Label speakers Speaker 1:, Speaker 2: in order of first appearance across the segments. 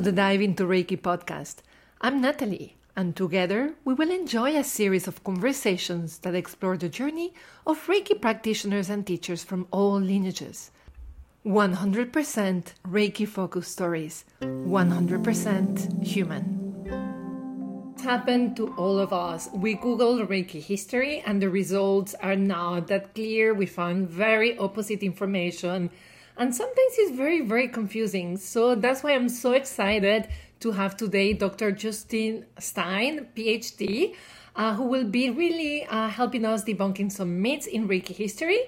Speaker 1: to the Dive into Reiki podcast. I'm Natalie, and together we will enjoy a series of conversations that explore the journey of Reiki practitioners and teachers from all lineages. 100% Reiki focused stories, 100% human. It's happened to all of us. We Googled Reiki history, and the results are not that clear. We found very opposite information and sometimes it's very very confusing. So that's why i'm so excited to have today dr justin stein phd uh, who will be really uh, helping us debunking some myths in reiki history.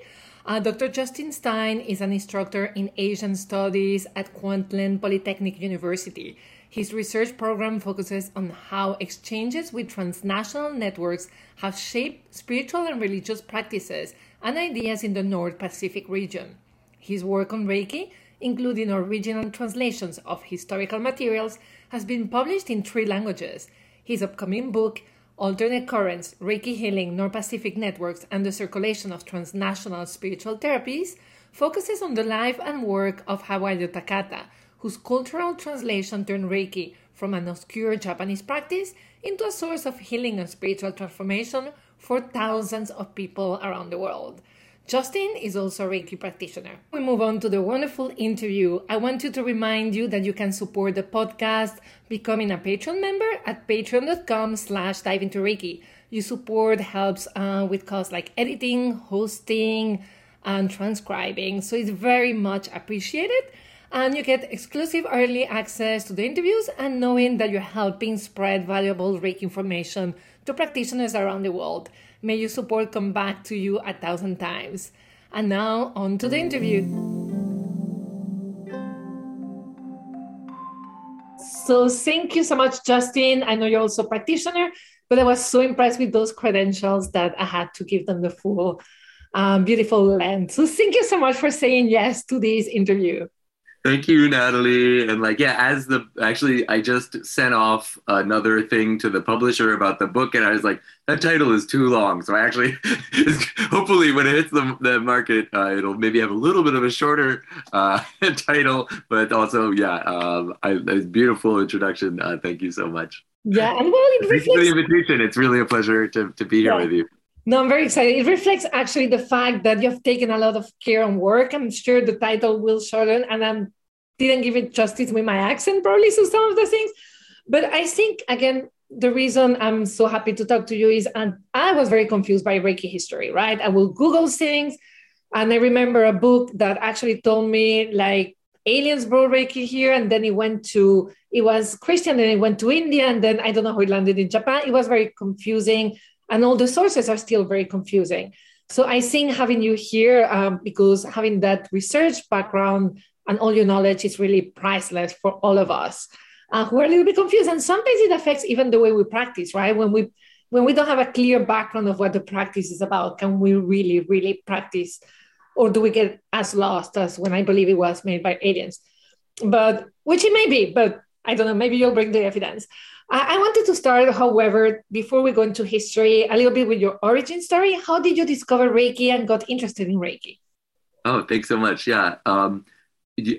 Speaker 1: Uh, dr justin stein is an instructor in asian studies at kwantlen polytechnic university. His research program focuses on how exchanges with transnational networks have shaped spiritual and religious practices and ideas in the north pacific region his work on Reiki, including original translations of historical materials, has been published in three languages. His upcoming book, Alternate Currents Reiki Healing North Pacific Networks and the Circulation of Transnational Spiritual Therapies, focuses on the life and work of Hawayo Takata, whose cultural translation turned Reiki from an obscure Japanese practice into a source of healing and spiritual transformation for thousands of people around the world. Justin is also a Reiki practitioner. We move on to the wonderful interview. I want you to remind you that you can support the podcast becoming a Patreon member at patreon.com slash dive into Reiki. Your support helps uh, with costs like editing, hosting, and transcribing. So it's very much appreciated. And you get exclusive early access to the interviews and knowing that you're helping spread valuable Reiki information to practitioners around the world. May your support come back to you a thousand times. And now, on to the interview. So, thank you so much, Justin. I know you're also a practitioner, but I was so impressed with those credentials that I had to give them the full um, beautiful length. So, thank you so much for saying yes to this interview.
Speaker 2: Thank you, Natalie. And like, yeah, as the actually, I just sent off another thing to the publisher about the book, and I was like, that title is too long. So I actually, hopefully, when it hits the, the market, uh, it'll maybe have a little bit of a shorter uh, title, but also, yeah, um, I, a beautiful introduction. Uh, thank you so much.
Speaker 1: Yeah, and well, it
Speaker 2: reflects- the invitation. It's really a pleasure to, to be here yeah. with you.
Speaker 1: No, I'm very excited. It reflects actually the fact that you've taken a lot of care and work. I'm sure the title will shorten, and I didn't give it justice with my accent, probably, so some of the things. But I think, again, the reason I'm so happy to talk to you is and I was very confused by Reiki history, right? I will Google things. And I remember a book that actually told me, like, aliens brought Reiki here, and then it went to, it was Christian, then it went to India, and then I don't know how it landed in Japan. It was very confusing and all the sources are still very confusing. So I think having you here, um, because having that research background and all your knowledge is really priceless for all of us uh, who are a little bit confused. And sometimes it affects even the way we practice, right? When we when we don't have a clear background of what the practice is about, can we really, really practice? Or do we get as lost as when I believe it was made by aliens? But which it may be, but I don't know, maybe you'll bring the evidence. I, wanted to start, however, before we go into history, a little bit with your origin story. How did you discover Reiki and got interested in Reiki?
Speaker 2: Oh, thanks so much. Yeah. Um,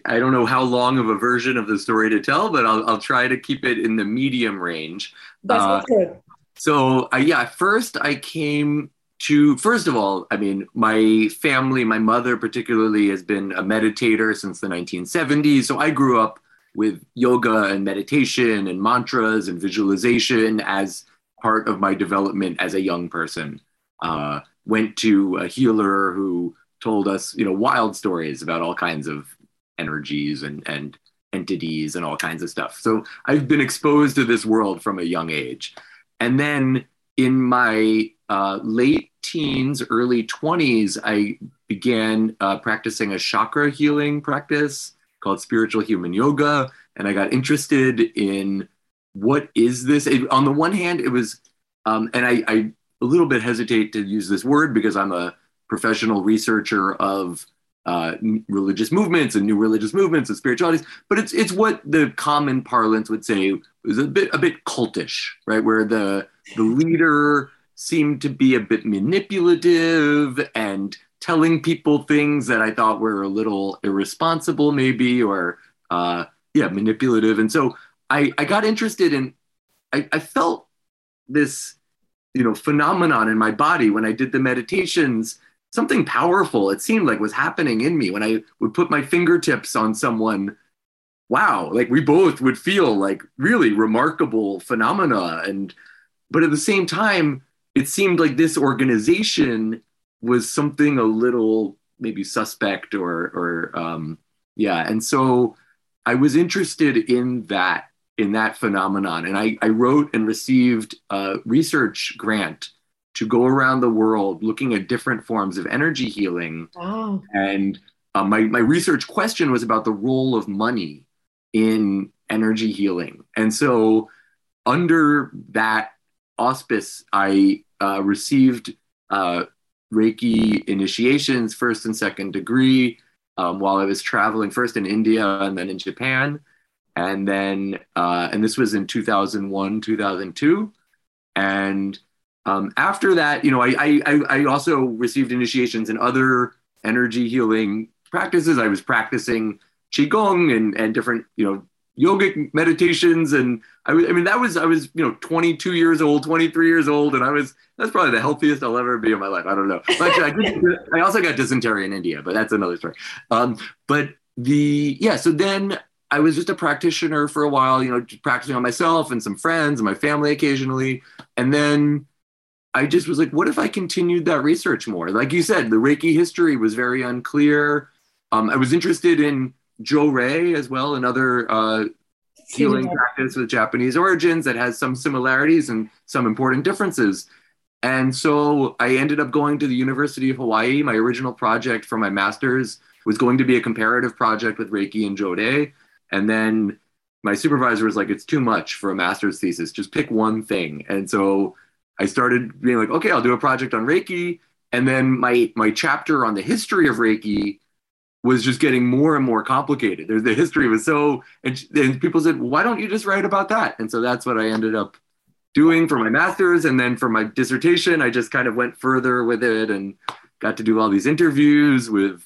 Speaker 2: I don't know how long of a version of the story to tell, but I'll, I'll try to keep it in the medium range.
Speaker 1: That's uh, good.
Speaker 2: So, uh, yeah, first I came to, first of all, I mean, my family, my mother particularly, has been a meditator since the 1970s. So I grew up with yoga and meditation and mantras and visualization as part of my development as a young person. Uh, went to a healer who told us, you know, wild stories about all kinds of energies and and entities and all kinds of stuff. So I've been exposed to this world from a young age, and then in my uh, late teens, early twenties, I began uh, practicing a chakra healing practice called Spiritual Human Yoga, and I got interested in what is this. It, on the one hand, it was, um, and I, I a little bit hesitate to use this word because I'm a professional researcher of uh, religious movements and new religious movements and spiritualities, but it's it's what the common parlance would say was a bit a bit cultish, right? Where the the leader seemed to be a bit manipulative and telling people things that I thought were a little irresponsible, maybe, or uh, yeah manipulative. And so i i got interested in i, I felt this you know phenomenon in my body when i did the meditations. Something powerful it seemed like was happening in me when i would put my fingertips on someone. Wow like we both would feel like really remarkable phenomena. And but at the same time it seemed like this organization was something a little maybe suspect or or um, yeah. And so i was interested in that in that phenomenon. And i, I wrote and received a research grant to go around the world looking at different forms of energy healing.
Speaker 1: Wow.
Speaker 2: and uh, my, my research question was about the role of money in energy healing. And so under that auspice i uh, received uh, Reiki initiations, first and second degree, um, while I was traveling first in India and then in Japan. And then, uh, and this was in 2001, 2002. And um, after that, you know, I, I, I also received initiations in other energy healing practices. I was practicing Qigong and, and different, you know, yogic meditations and I, I mean that was I was you know 22 years old 23 years old and I was that's probably the healthiest I'll ever be in my life. I don't know. Actually, I, did, I, also got dysentery in India but that's another story. Um, but the yeah so then I was just a practitioner for a while you know practicing on myself and some friends and my family occasionally. And then I just was like what if I continued that research more? Like you said the Reiki history was very unclear. Um, I was interested in Jo-Rei as well, another uh, healing practice with Japanese origins that has some similarities and some important differences. And so I ended up going to the University of Hawaii. My original project for my master's was going to be a comparative project with Reiki and Jo-Rei. And then my supervisor was like, it's too much for a master's thesis. Just pick one thing. And so I started being like, okay, I'll do a project on Reiki. And then my my chapter on the history of Reiki was just getting more and more complicated. The history was so, and, and people said, why don't you just write about that? And so that's what I ended up doing for my master's. And then for my dissertation, I just kind of went further with it and got to do all these interviews with,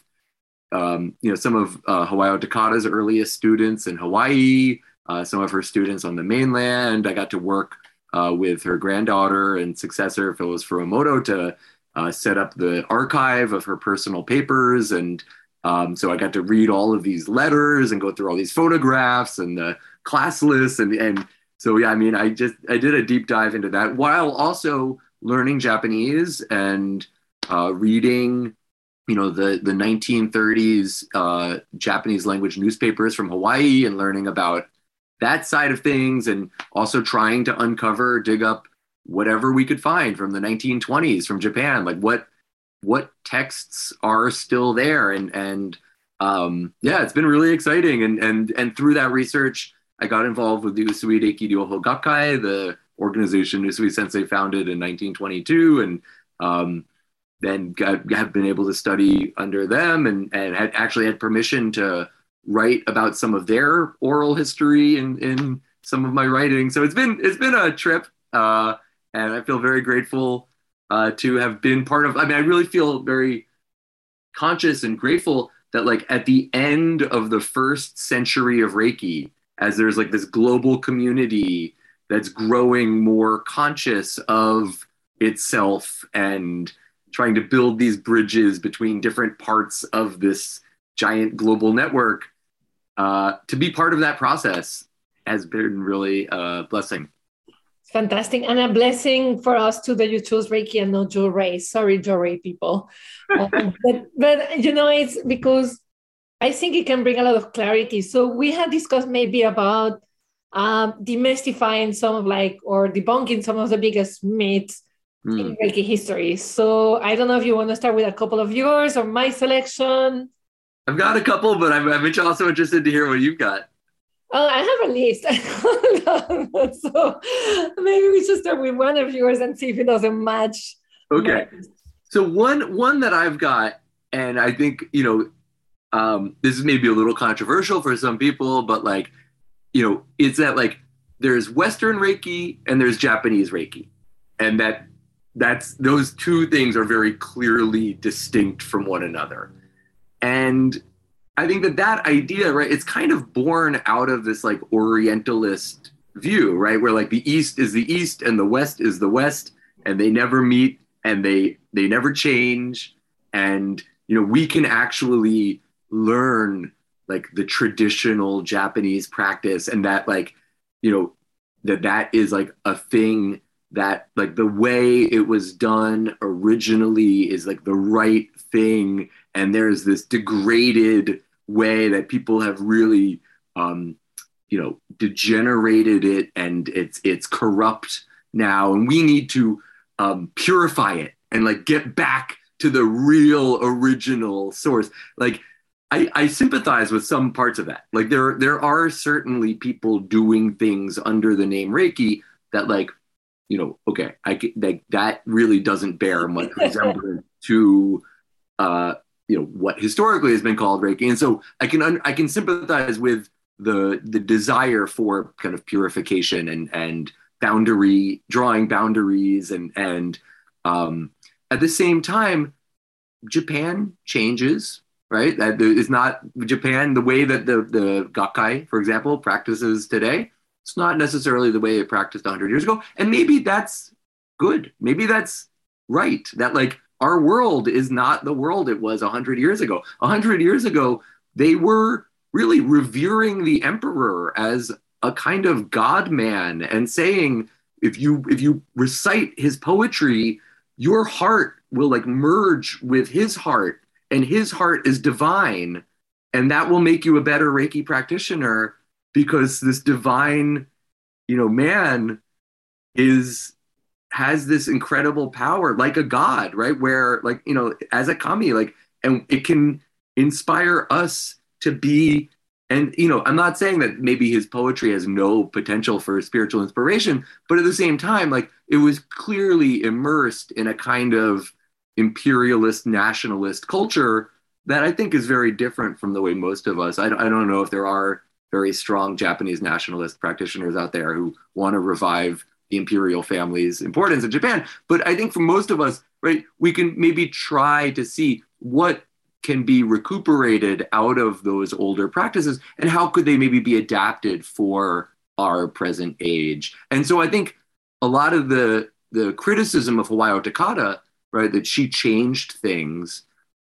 Speaker 2: um, you know, some of uh, Hawayo Takata's earliest students in Hawaii, uh, some of her students on the mainland. I got to work uh, with her granddaughter and successor, Phyllis Furumoto, to uh, set up the archive of her personal papers and um, so I got to read all of these letters and go through all these photographs and the class lists and and so yeah, I mean, I just I did a deep dive into that while also learning Japanese and uh, reading, you know, the the 1930s uh, Japanese language newspapers from Hawaii and learning about that side of things and also trying to uncover, dig up whatever we could find from the 1920s from Japan, like what what texts are still there. And and um, yeah it's been really exciting. And and and through that research i got involved with the usui reiki ryoho gakkai the organization usui sensei founded in 1922 and um, then have been able to study under them and and had actually had permission to write about some of their oral history in in some of my writing so it's been it's been a trip uh, and i feel very grateful uh, to have been part of. I mean, I really feel very conscious and grateful that, like, at the end of the first century of Reiki, as there's like this global community that's growing more conscious of itself and trying to build these bridges between different parts of this giant global network. Uh, to be part of that process has been really a blessing.
Speaker 1: Fantastic. And a blessing for us too that you chose Reiki and not Jo-Rei. Sorry, Jo-Rei people. um, but, but, you know, it's because I think it can bring a lot of clarity. So we had discussed maybe about um, demystifying some of like, or debunking some of the biggest myths mm. in Reiki history. So I don't know if you want to start with a couple of yours or my selection.
Speaker 2: I've got a couple, but I'm, I'm also interested to hear what you've got.
Speaker 1: Oh, I have a list. so maybe we should start with one of yours and see if it doesn't match.
Speaker 2: Okay. So one one that I've got, and I think you know, um, this is maybe a little controversial for some people, but like, you know, it's that like there's Western Reiki and there's Japanese Reiki, and that that's those two things are very clearly distinct from one another, and I think that that idea, right, it's kind of born out of this like Orientalist view, right, where like the East is the East and the West is the West, and they never meet and they they never change, and you know we can actually learn like the traditional Japanese practice, and that like you know that that is like a thing that like the way it was done originally is like the right thing and there's this degraded way that people have really um, you know degenerated it and it's it's corrupt now. And we need to um, purify it and like get back to the real original source. Like I, I sympathize with some parts of that. Like there there are certainly people doing things under the name reiki that like you know okay i like that really doesn't bear much resemblance to uh you know what historically has been called Reiki, and so I can un- I can sympathize with the the desire for kind of purification and and boundary drawing boundaries and and um, at the same time, Japan changes right. That is not Japan the way that the the Gakkai, for example, practices today. It's not necessarily the way it practiced 100 years ago, and maybe that's good. Maybe that's right. That like our world is not the world it was 100 years ago. 100 years ago, they were really revering the emperor as a kind of god man and saying if you if you recite his poetry your heart will like merge with his heart and his heart is divine and that will make you a better reiki practitioner because this divine you know man is has this incredible power like a god right? Where like you know as a kami like and it can inspire us to be and you know i'm not saying that maybe his poetry has no potential for spiritual inspiration but at the same time like it was clearly immersed in a kind of imperialist nationalist culture that i think is very different from the way most of us i, I don't know if there are very strong japanese nationalist practitioners out there who want to revive the imperial family's importance in Japan. But I think for most of us, right, we can maybe try to see what can be recuperated out of those older practices and how could they maybe be adapted for our present age. And so I think a lot of the the criticism of Hawayo Takata, right, that she changed things,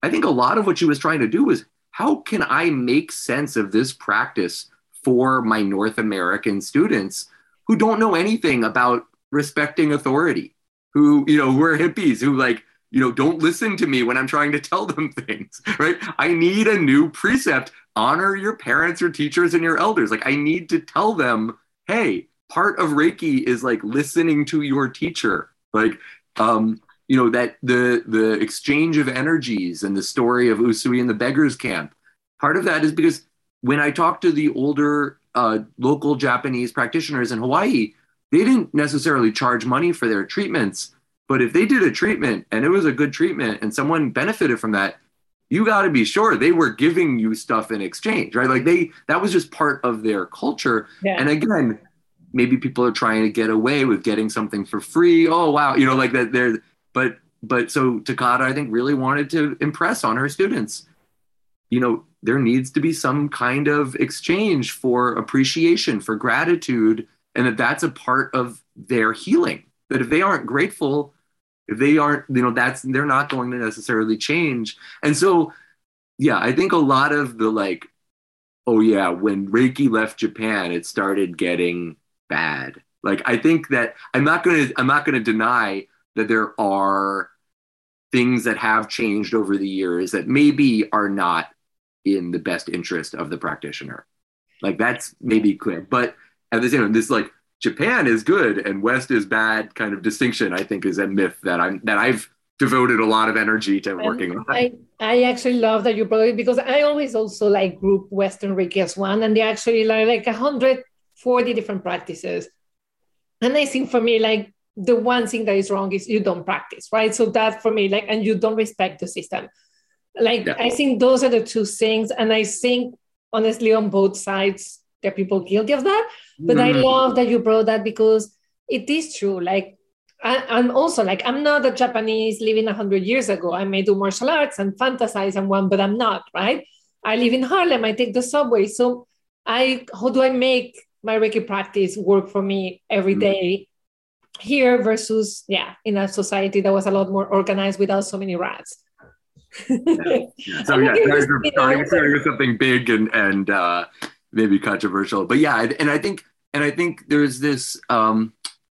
Speaker 2: I think a lot of what she was trying to do was how can I make sense of this practice for my North American students who don't know anything about respecting authority, who, you know, we're hippies, who like, you know, don't listen to me when I'm trying to tell them things, right? I need a new precept. Honor your parents, your teachers, and your elders. Like, I need to tell them, hey, part of Reiki is like listening to your teacher. Like, um, you know, that the the exchange of energies and the story of Usui and the beggars camp. Part of that is because when I talk to the older uh, local Japanese practitioners in Hawaii, they didn't necessarily charge money for their treatments. But if they did a treatment and it was a good treatment and someone benefited from that, you got to be sure they were giving you stuff in exchange, right? Like they, that was just part of their culture. Yeah. And again, maybe people are trying to get away with getting something for free. Oh, wow. You know, like that they're, but, but so Takata, I think really wanted to impress on her students. You know, there needs to be some kind of exchange for appreciation, for gratitude, and that that's a part of their healing. That if they aren't grateful, if they aren't, you know, that's they're not going to necessarily change. And so, yeah, I think a lot of the like, oh yeah, when Reiki left Japan, it started getting bad. Like I think that I'm not gonna I'm not gonna deny that there are things that have changed over the years that maybe are not in the best interest of the practitioner. Like that's maybe clear. But at the same time, this like Japan is good and West is bad kind of distinction, I think is a myth that I'm that I've devoted a lot of energy to working on.
Speaker 1: I, I actually love that you brought it because I always also like group Western Reiki as one, and they actually like like 140 different practices. And I think for me, like the one thing that is wrong is you don't practice, right? So that for me, like, and you don't respect the system. Like yeah. I think those are the two things, and I think honestly on both sides there are people guilty of that. But mm. I mm-hmm. love that you brought that because it is true. Like I, am also like I'm not a Japanese living hundred years ago. I may do martial arts and fantasize and one, but I'm not right. I live in Harlem. I take the subway. So I how do I make my Reiki practice work for me every mm-hmm. here versus yeah in a society that was a lot more organized without so many rats.
Speaker 2: Yeah. Yeah. So yeah, starting, starting with something big and and uh, maybe controversial, but yeah, and I think and I think there's this. Um,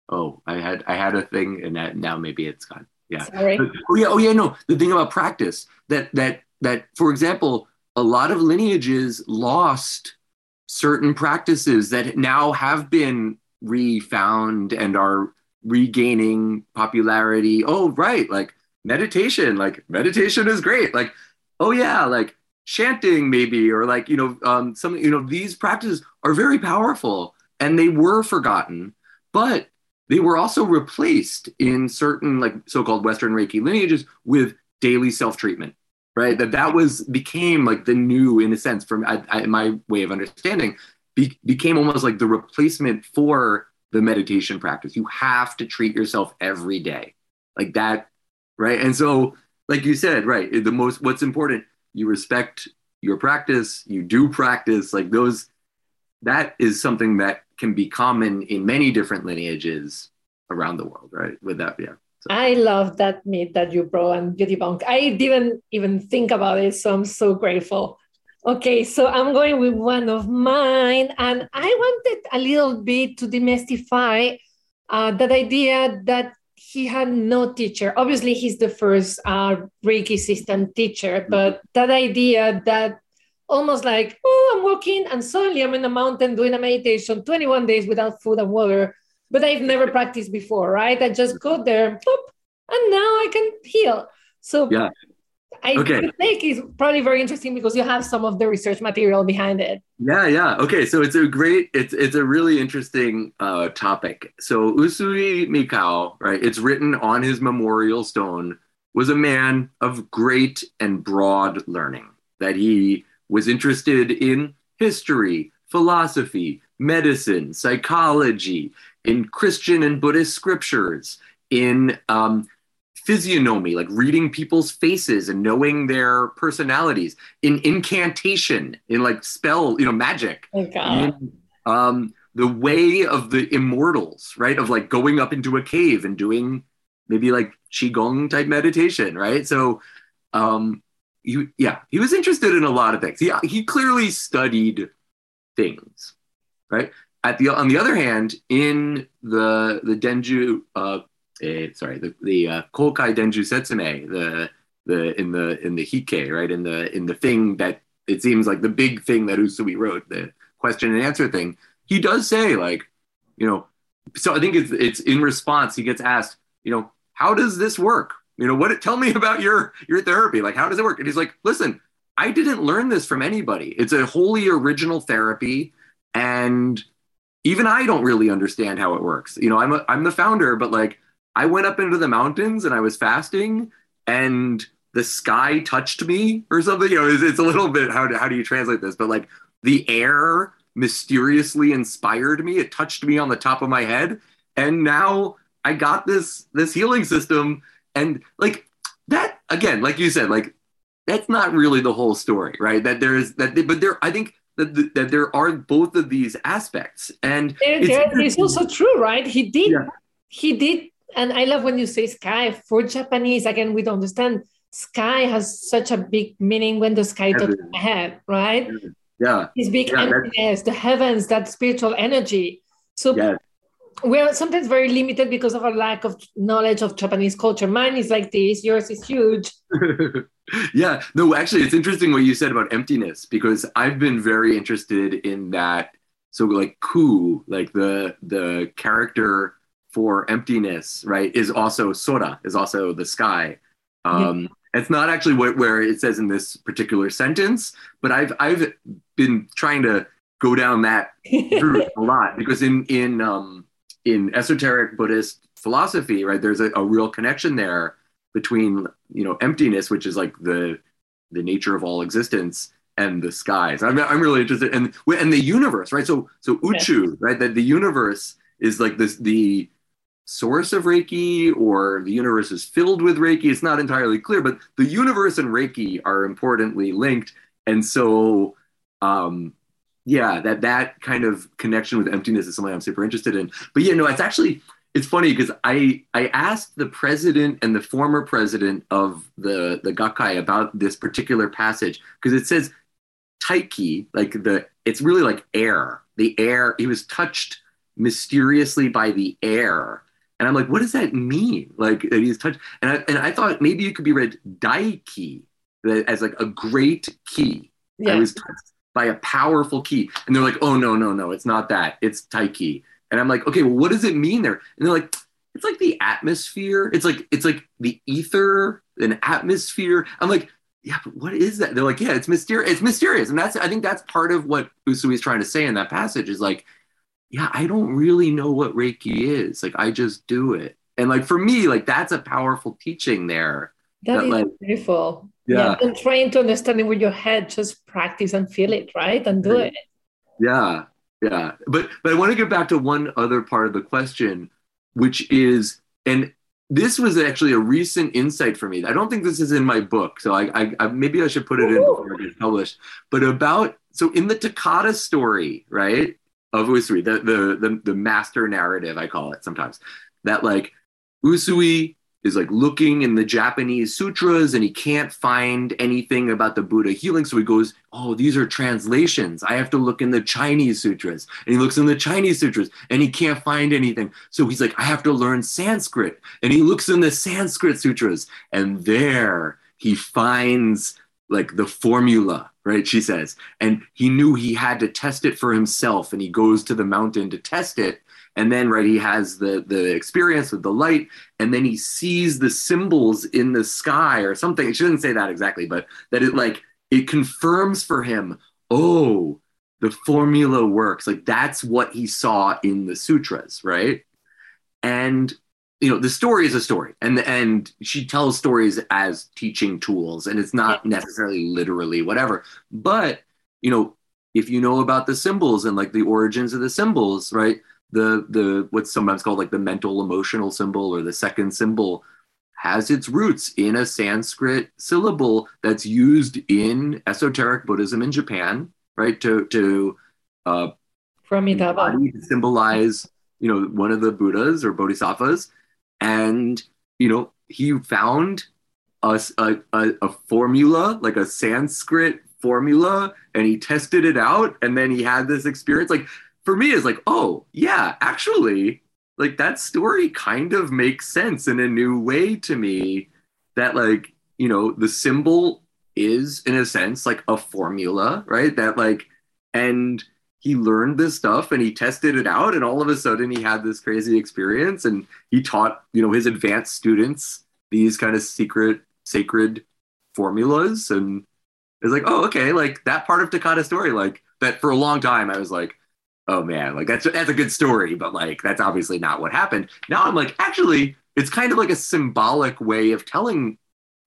Speaker 2: oh, I had I had a thing, and that, now maybe it's gone. Yeah.
Speaker 1: Sorry.
Speaker 2: But, oh yeah. Oh yeah. No, the thing about practice that that that for example, a lot of lineages lost certain practices that now have been refound and are regaining popularity. Oh, right, like meditation, like meditation is great. Like, oh yeah, like chanting maybe, or like you know, um, some you know these practices are very powerful and they were forgotten, but they were also replaced in certain like so-called Western Reiki lineages with daily self-treatment right? That that was became like the new in a sense from I, I, my way of understanding be, became almost like the replacement for the meditation practice. You have to treat yourself every day. Like that right and so like you said right the most what's important you respect your practice you do practice like those that is something that can be common in many different lineages around the world right with that yeah
Speaker 1: so. I love that meet that you brought and Beauty Bunk. I didn't even think about it, so I'm so grateful. Okay, so I'm going with one of mine, and I wanted a little bit to demystify uh, that idea that he had no teacher. Obviously, he's the first uh, Reiki system teacher, but that idea that almost like, oh, I'm walking and suddenly I'm in a mountain doing a meditation 21 days without food and water but I've never practiced before, right? I just go there, boop, and now I can heal. So
Speaker 2: yeah.
Speaker 1: I okay. think is probably very interesting because you have some of the research material behind it.
Speaker 2: Yeah, yeah. Okay, so it's a great, it's it's a really interesting uh, topic. So Usui Mikao, right? It's written on his memorial stone. Was a man of great and broad learning. That he was interested in history, philosophy, medicine, psychology, in Christian and Buddhist scriptures, in um, physiognomy, like reading people's faces and knowing their personalities, in incantation, in like spell, you know, magic.
Speaker 1: Oh,
Speaker 2: in, um, the way of the immortals, right? Of like going up into a cave and doing maybe like qigong type meditation, right? So, um, you, yeah, he was interested in a lot of things. He he clearly studied things, right? at the on the other hand, in the the Denju, uh, sorry, the the uh, Kokai Denju Setsumei, the the in the in the Hikkei, right, in the in the thing that it seems like the big thing that Usui wrote, the question and answer thing, he does say like, you know, so I think it's it's in response he gets asked, you know, how does this work? You know, what? Tell me about your your therapy. Like, how does it work? And he's like, listen, I didn't learn this from anybody. It's a wholly original therapy, and even I don't really understand how it works. You know, I'm a, I'm the founder, but like I went up into the mountains and I was fasting and the sky touched me or something. You know, it's, it's a little bit how do, how do you translate this? But like the air mysteriously inspired me. It touched me on the top of my head, and now I got this this healing system. And like that again, like you said, like that's not really the whole story, right? That there's that, but there I think that, that there are both of these aspects and
Speaker 1: there, there, it's also true right he did yeah. he did and i love when you say sky for japanese. Again we don't understand. Sky has such a big meaning when the sky touches my head right?
Speaker 2: Yeah.
Speaker 1: This big
Speaker 2: yeah,
Speaker 1: emptiness the heavens that spiritual energy. So we're sometimes very limited because of our lack of knowledge of Japanese culture. Mine is like this, yours is huge.
Speaker 2: yeah, no, actually, it's interesting what you said about emptiness because I've been very interested in that. So, like, ku, like the the character for emptiness, right, is also sora, is also the sky. Um, yeah. It's not actually what, where it says in this particular sentence, but I've I've been trying to go down that route a lot because in in um, in esoteric Buddhist philosophy, right, there's a, a, real connection there between you know emptiness, which is like the the nature of all existence, and the skies. I'm, I'm really interested in and the universe, right? So so Uchu, right? That the universe is like this the source of Reiki or the universe is filled with Reiki. It's not entirely clear, but the universe and Reiki are importantly linked. and so um, yeah, that that kind of connection with emptiness is something I'm super interested in. But yeah, no, it's actually it's funny because I I asked the president and the former president of the the Gakkai about this particular passage because it says taiki, like the it's really like air. The air, he was touched mysteriously by the air. And I'm like, what does that mean? Like that he's touched and I and I thought maybe it could be read daiki as like a great ki. Yeah. I was touched by a powerful ki. And they're like, oh no, no, no, it's not that. It's taiki. And I'm like, okay, well, what does it mean there? And they're like, it's like the atmosphere. It's like it's like the ether, an atmosphere. I'm like, yeah, but what is that? They're like, yeah, it's mysterious. It's mysterious, and that's I think that's part of what Usui is trying to say in that passage is like, yeah, I don't really know what Reiki is. Like, I just do it, and like for me, like that's a powerful teaching there.
Speaker 1: that, that is like, beautiful. Yeah. yeah. Don't trying to understand it with your head. Just practice and feel it, right, and do it.
Speaker 2: Yeah, yeah but but i want to get back to one other part of the question which is and this was actually a recent insight for me i don't think this is in my book so i, I, I maybe i should put it Ooh. in before it gets published but about so in the takata story right of usui the, the the the master narrative i call it sometimes that like usui is like looking in the Japanese sutras and he can't find anything about the Buddha healing. So he goes, Oh, these are translations. I have to look in the Chinese sutras. And he looks in the Chinese sutras and he can't find anything. So he's like, I have to learn Sanskrit. And he looks in the Sanskrit sutras and there he finds like the formula, right? She says. And he knew he had to test it for himself. And he goes to the mountain to test it and then right he has the the experience with the light and then he sees the symbols in the sky or something it shouldn't say that exactly but that it like it confirms for him oh the formula works like that's what he saw in the sutras right and you know the story is a story and and she tells stories as teaching tools and it's not necessarily literally whatever. But you know if you know about the symbols and like the origins of the symbols right the the what's sometimes called like the mental emotional symbol or the second symbol has its roots in a Sanskrit syllable that's used in esoteric Buddhism in Japan, right? To to uh,
Speaker 1: to
Speaker 2: symbolize you know one of the Buddhas or Bodhisattvas, and you know he found a, a, a formula like a Sanskrit formula, and he tested it out, and then he had this experience like for me it's like, oh, yeah, actually, like that story kind of makes sense in a new way to me that like, you know, the symbol is in a sense like a formula, right? That like and he learned this stuff and he tested it out and all of a sudden he had this crazy experience and he taught, you know, his advanced students these kind of secret sacred formulas and it's like, oh, okay, like that part of Takata story, like that for a long time I was like, oh man, like that's that's a good story, but like that's obviously not what happened. Now I'm like, actually, it's kind of like a symbolic way of telling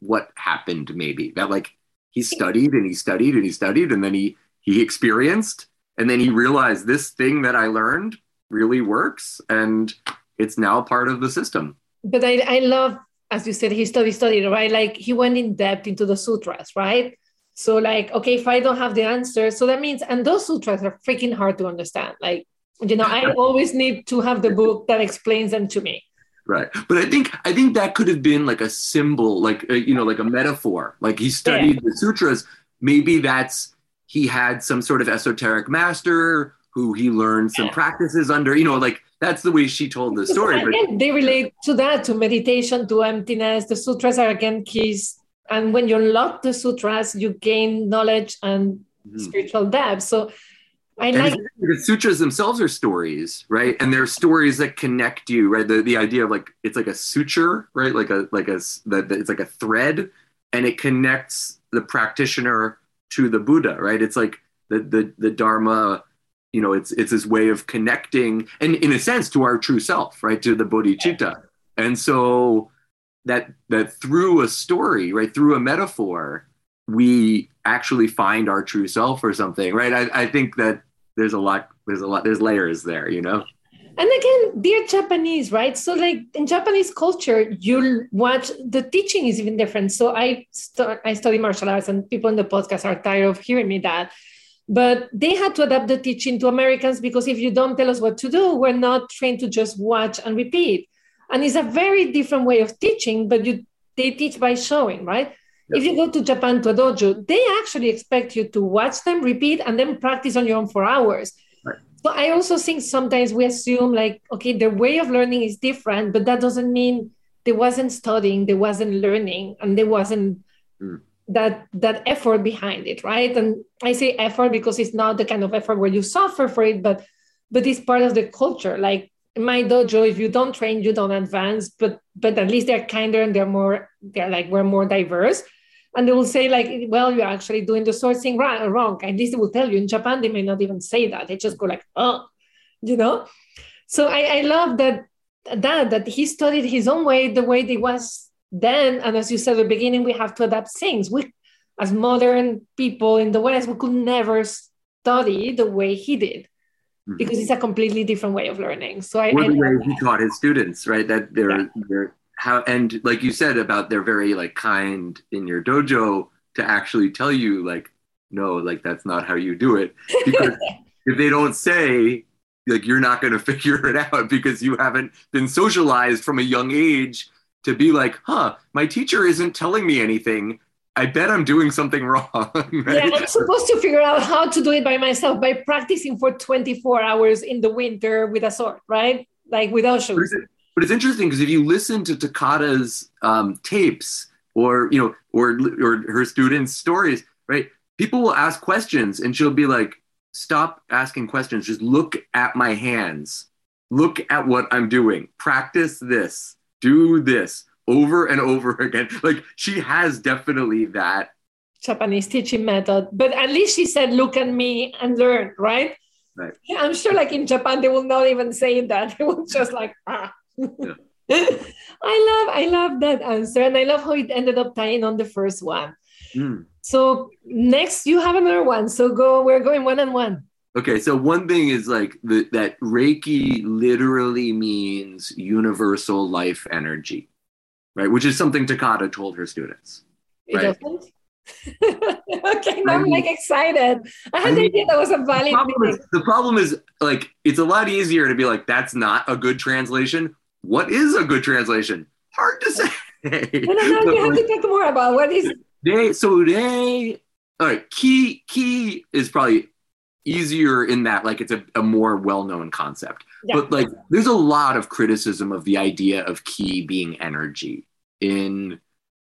Speaker 2: what happened, maybe. That like he studied and he studied and he studied and then he he experienced and then he realized this thing that I learned really works and it's now part of the system.
Speaker 1: But I, I love, as you said, he studied, studied, right? Like he went in depth into the sutras, right? So like, okay, if I don't have the answer, so that means, and those sutras are freaking hard to understand. Like, you know, I always need to have the book that explains them to me.
Speaker 2: Right, but I think I think that could have been like a symbol, like a, uh, you know, like a metaphor. Like he studied yeah. the sutras. Maybe that's he had some sort of esoteric master who he learned some practices under. You know, like that's the way she told the story.
Speaker 1: Again, but, they relate to that, to meditation, to emptiness. The sutras are again keys and when you unlock the sutras you gain knowledge and mm-hmm. spiritual depth so I and like
Speaker 2: the sutras themselves are stories, right? And they're stories that connect you, right? The the idea of like it's like a suture, right? Like a like a that it's like a thread, and it connects the practitioner to the Buddha, right? It's like the the the Dharma, you know, it's it's this way of connecting, and in a sense, to our true self, right? To the bodhicitta, and so that that through a story, right, through a metaphor, we actually find our true self or something, right? I, I think that there's a lot, there's a lot, there's layers there, you know.
Speaker 1: And again they're japanese right? So like in japanese culture you watch the teaching is even different. So i st- i study martial arts and people in the podcast are tired of hearing me that. But they had to adapt the teaching to americans because if you don't tell us what to do we're not trained to just watch and repeat. And it's a very different way of teaching but you they teach by showing right? If you go to japan to a dojo they actually expect you to watch them repeat and then practice on your own for hours so I also think sometimes we assume like, okay, the way of learning is different, but that doesn't mean there wasn't studying, there wasn't learning, and there wasn't mm. that that effort behind it, right? And I say effort because it's not the kind of effort where you suffer for it, but but it's part of the culture. Like in my dojo, if you don't train, you don't advance. But but at least they're kinder and they're more they're like we're more diverse and they will say like well you're actually doing the sourcing wrong. At least they will tell you. In japan they may not even say that. They just go like oh you know? So i, I love that that that he studied his own way the way it was then. And as you said at the beginning we have to adapt things. We as modern people in the west we could never study the way he did mm-hmm. because it's a completely different way of learning. So i,
Speaker 2: or the way he taught his students right? That they're yeah. they're how and like you said about they're very like kind in your dojo to actually tell you like no like that's not how you do it because if they don't say like you're not going to figure it out because you haven't been socialized from a young age to be like huh my teacher isn't telling me anything I bet I'm doing something wrong. Right?
Speaker 1: Yeah, I'm supposed to figure out how to do it by myself by practicing for 24 hours in the winter with a sword, right? Like without shoes.
Speaker 2: But it's interesting because if you listen to Takata's um, tapes or you know or or her students' stories, right? People will ask questions and she'll be like, "Stop asking questions. Just look at my hands. Look at what I'm doing. Practice this. Do this." over and over again. Like she has definitely that
Speaker 1: Japanese teaching method, but at least she said, "Look at me and learn." Right?
Speaker 2: Right.
Speaker 1: Yeah, I'm sure, like in Japan, they will not even say that. They will just like, ah, yeah. I love I love that answer, and I love how it ended up tying on the first one. Mm. So next, you have another one. So go. We're going one on one.
Speaker 2: Okay, so one thing is like the, that Reiki literally means universal life energy, right? Which is something Takata told her students.
Speaker 1: It right? doesn't. okay, now I am like excited. I had I mean, idea that was a valid.
Speaker 2: The problem, is, the problem is like it's a lot easier to be like that's not a good translation what is a good translation? Hard to say.
Speaker 1: No, no, no. You have to talk more about what is.
Speaker 2: They so they all right. Ki ki is probably easier in that like it's a, a more well-known concept. Yeah. But like there's a lot of criticism of the idea of ki being energy in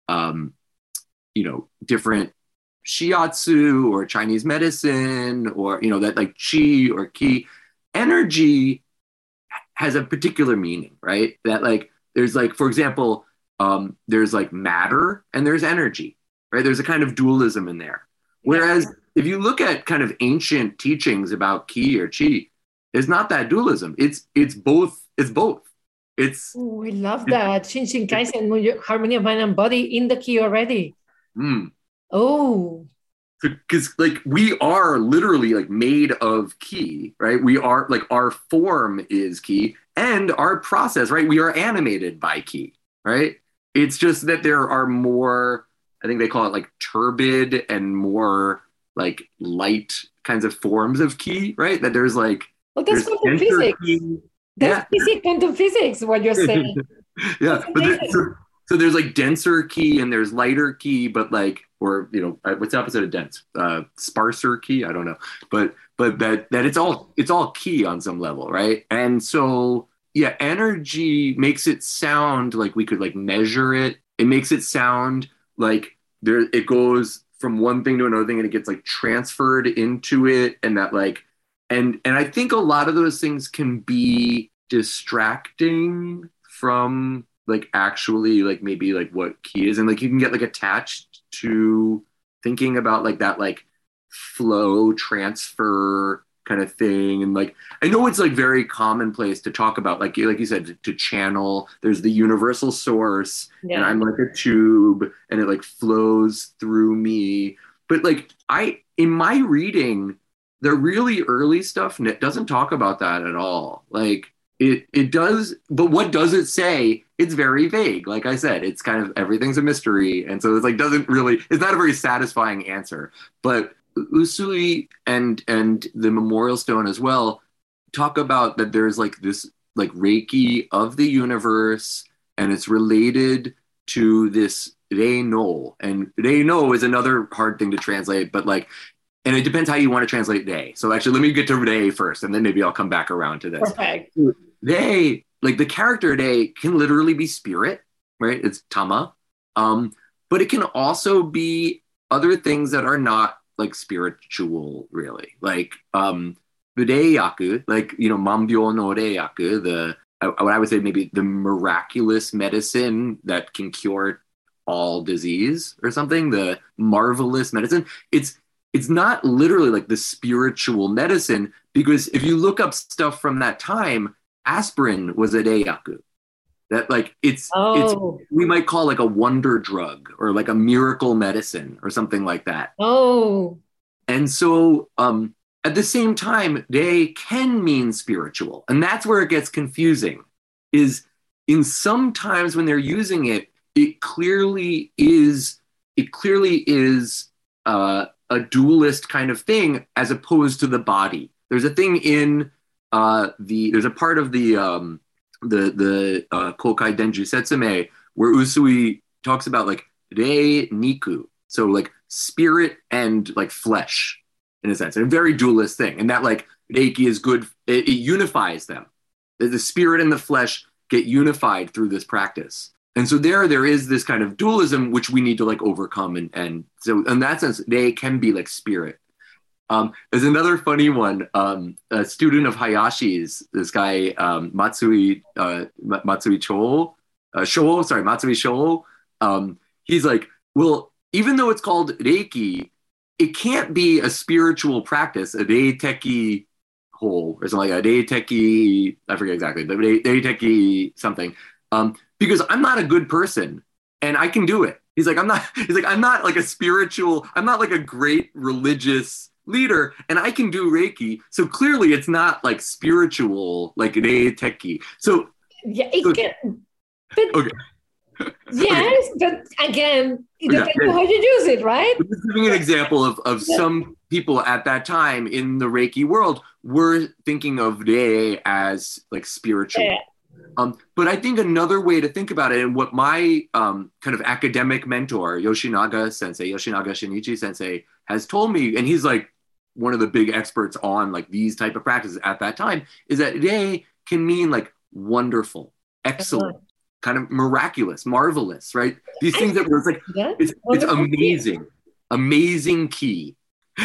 Speaker 2: um you know different shiatsu or Chinese medicine or you know that like chi or ki energy has a particular meaning, right? That like there's like, for example, um, there's like matter and there's energy, right? There's a kind of dualism in there. Whereas if you look at kind of ancient teachings about ki or chi, it's not that dualism. It's it's both. It's both. It's.
Speaker 1: Oh, I love that Shin Kaisen, harmony of mind and body in the ki already.
Speaker 2: Mm.
Speaker 1: Oh,
Speaker 2: because like we are literally like made of ki right? We are like our form is ki and our process right? We are animated by ki right? It's just that there are more i think they call it like turbid and more like light kinds of forms of ki right? That there's like
Speaker 1: well that's quantum physics. ki. that's yeah. physics quantum physics what you're saying.
Speaker 2: Yeah so, so there's like denser ki and there's lighter ki but like or you know uh, what's the opposite of dense? Uh, sparser ki? I don't know. But but that that it's all it's all ki on some level right? And so yeah energy makes it sound like we could like measure it. It makes it sound like there it goes from one thing to another thing and it gets like transferred into it and that like and and i think a lot of those things can be distracting from like actually like maybe like what ki is and like you can get like attached to thinking about like that like flow transfer kind of thing. And like i know it's like very commonplace to talk about like like you said to, to channel there's the universal source yeah. and i'm like a tube and it like flows through me. But like i in my reading the really early stuff doesn't talk about that at all. Like it it does but what does it say? It's very vague. Like i said it's kind of everything's a mystery. And so it's like doesn't really it's not a very satisfying answer. But usui and and the memorial stone as well talk about that there's like this like reiki of the universe and it's related to this rei no and rei no is another hard thing to translate but like and it depends how you want to translate rei. So actually, let me get to Rei first, and then maybe I'll come back around to this.
Speaker 1: Okay.
Speaker 2: Rei like the character Rei can literally be spirit, right? It's Tama, um, but it can also be other things that are not like spiritual, really. Like um, Yaku, like you know, Mambyo no Yaku, the what I would say maybe the miraculous medicine that can cure all disease or something. The marvelous medicine. It's it's not literally like the spiritual medicine because if you look up stuff from that time, aspirin was a reiyaku. That like it's oh. it's we might call like a wonder drug or like a miracle medicine or something like that.
Speaker 1: Oh.
Speaker 2: And so um at the same time, rei can mean spiritual. And that's where it gets confusing. Is in some times when they're using it, it clearly is it clearly is uh a dualist kind of thing as opposed to the body. There's a thing in uh, the there's a part of the um, the the uh, Kokai Denju Setsumei where Usui talks about like rei niku, so like spirit and like flesh in a sense, a very dualist thing, and that like Reiki is good. It, it unifies them. The spirit and the flesh get unified through this practice and so there there is this kind of dualism which we need to like overcome and and so in that sense rei can be like spirit um, there's another funny one um, a student of hayashi's this guy um, matsui uh, matsui cho uh, Sho, sorry matsui Sho. Um, he's like well even though it's called reiki it can't be a spiritual practice a reiteki hole or something like a reiteki i forget exactly but reiteki something um, because I'm not a good person and I can do it. He's like, I'm not, he's like, I'm not like a spiritual, I'm not like a great religious leader and I can do Reiki. So clearly it's not like spiritual, like Reiteki. So
Speaker 1: yeah, it so, can, but, okay. yes, okay. but again, it depends yeah, how you use it, right?
Speaker 2: I'm just giving an example of, of yeah. some people at that time in the Reiki world were thinking of Rei as like spiritual. Yeah. Um, but I think another way to think about it, and what my um, kind of academic mentor, Yoshinaga Sensei, Yoshinaga Shinichi Sensei, has told me, and he's like one of the big experts on like these type of practices at that time, is that rei can mean like wonderful, excellent, kind of miraculous, marvelous, right? These things that were like it's, it's amazing, amazing ki.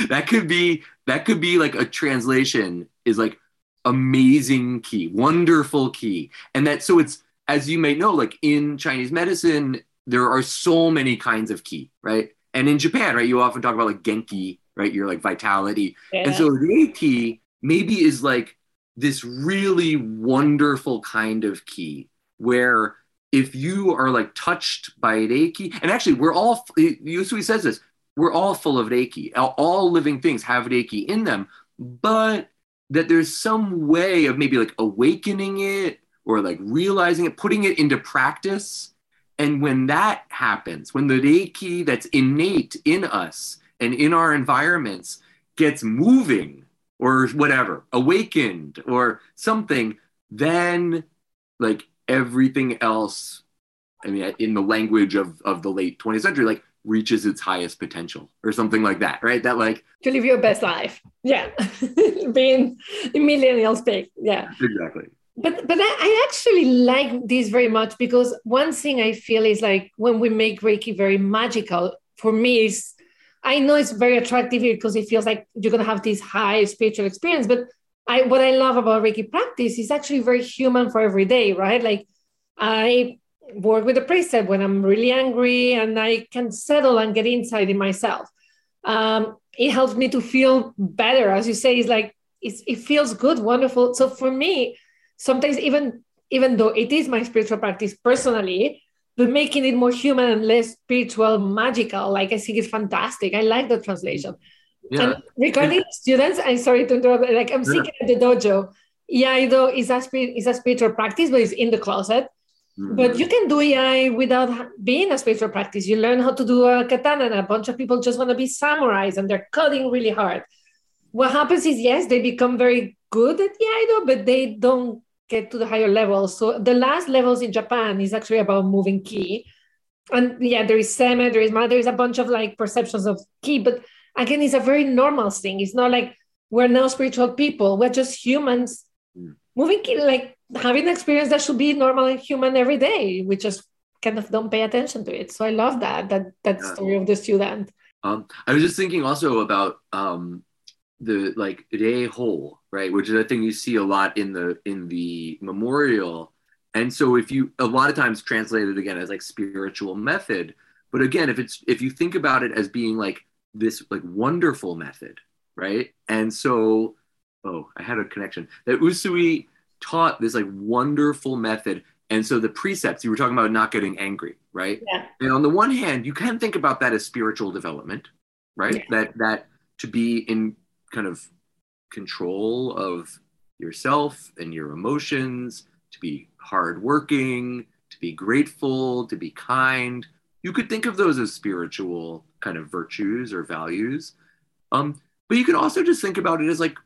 Speaker 2: That could be that could be like a translation is like amazing ki, wonderful ki. And that, so it's, as you may know, like in Chinese medicine, there are so many kinds of ki, right? And in Japan, right, you often talk about like genki, right? Your like vitality. Yeah. And so the reiki maybe is like this really wonderful kind of ki where if you are like touched by reiki, and actually we're all, Usui says this, we're all full of reiki. All living things have reiki in them, but that there's some way of maybe like awakening it or like realizing it, putting it into practice. And when that happens, when the Reiki that's innate in us and in our environments gets moving or whatever, awakened or something, then like everything else, I mean, in the language of, of the late 20th century, like reaches its highest potential or something like that, right? That like
Speaker 1: to live your best life. Yeah. Being a millennial speak. Yeah.
Speaker 2: Exactly.
Speaker 1: But but I actually like this very much because one thing I feel is like when we make Reiki very magical, for me is I know it's very attractive because it feels like you're gonna have this high spiritual experience. But I what I love about Reiki practice is actually very human for every day, right? Like I work with the precept when I'm really angry and I can settle and get inside in myself. Um, it helps me to feel better. As you say, it's like it's, it feels good, wonderful. So for me, sometimes even even though it is my spiritual practice personally, but making it more human and less spiritual, magical, like I think is fantastic. I like the translation. Yeah. And regarding students, I'm sorry to interrupt. Like I'm thinking yeah. at the dojo, yeah, Iaido it's a, it's a spiritual practice, but it's in the closet. Mm-hmm. But you can do Iai without being a spiritual practice. You learn how to do a katana, and a bunch of people just want to be samurais and they're cutting really hard. What happens is, yes, they become very good at the Iaido, but they don't get to the higher levels. So the last levels in Japan is actually about moving ki. And yeah, there is seme, there is ma, there is a bunch of like perceptions of ki, but again, it's a very normal thing. It's not like we're now spiritual people. We're just humans mm. moving ki, like having an experience that should be normal and human every day. We just kind of don't pay attention to it. So I love that that that yeah. story of the student.
Speaker 2: Um, I was just thinking also about um, the like day whole, right, which is a thing you see a lot in the in the memorial. And so if you a lot of times translated again as like spiritual method, but again, if it's if you think about it as being like this like wonderful method, right? And so, oh, I had a connection that Usui taught this like wonderful method. And so the precepts, you were talking about not getting angry, right?
Speaker 1: Yeah.
Speaker 2: And on the one hand, you can think about that as spiritual development, right? Yeah. That that to be in kind of control of yourself and your emotions, to be hardworking, to be grateful, to be kind. You could think of those as spiritual kind of virtues or values. Um, but you could also just think about it as like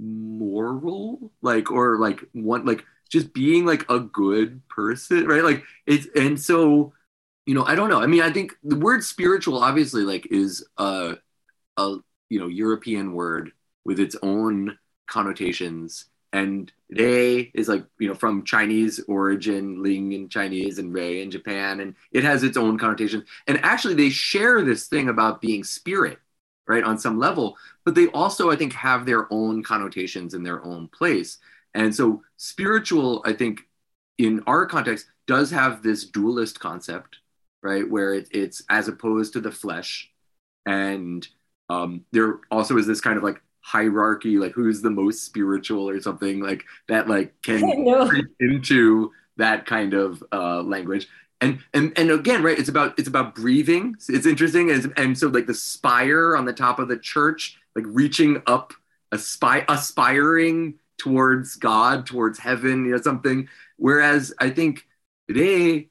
Speaker 2: moral? Like or like one like just being like a good person right? Like it's and so you know i don't know. I mean i think the word spiritual obviously like is a a you know european word with its own connotations. And rei is like you know from chinese origin ling in chinese and rei in japan and it has its own connotation and actually they share this thing about being spirit right, on some level, but they also, I think, have their own connotations in their own place. And so spiritual, I think, in our context, does have this dualist concept, right, where it, it's as opposed to the flesh. And um, there also is this kind of like hierarchy, like who's the most spiritual or something like that, like can into that kind of uh, language and and and again right it's about it's about breathing. It's interesting. And, and so like the spire on the top of the church like reaching up aspire aspiring towards god towards heaven you know something. Whereas i think today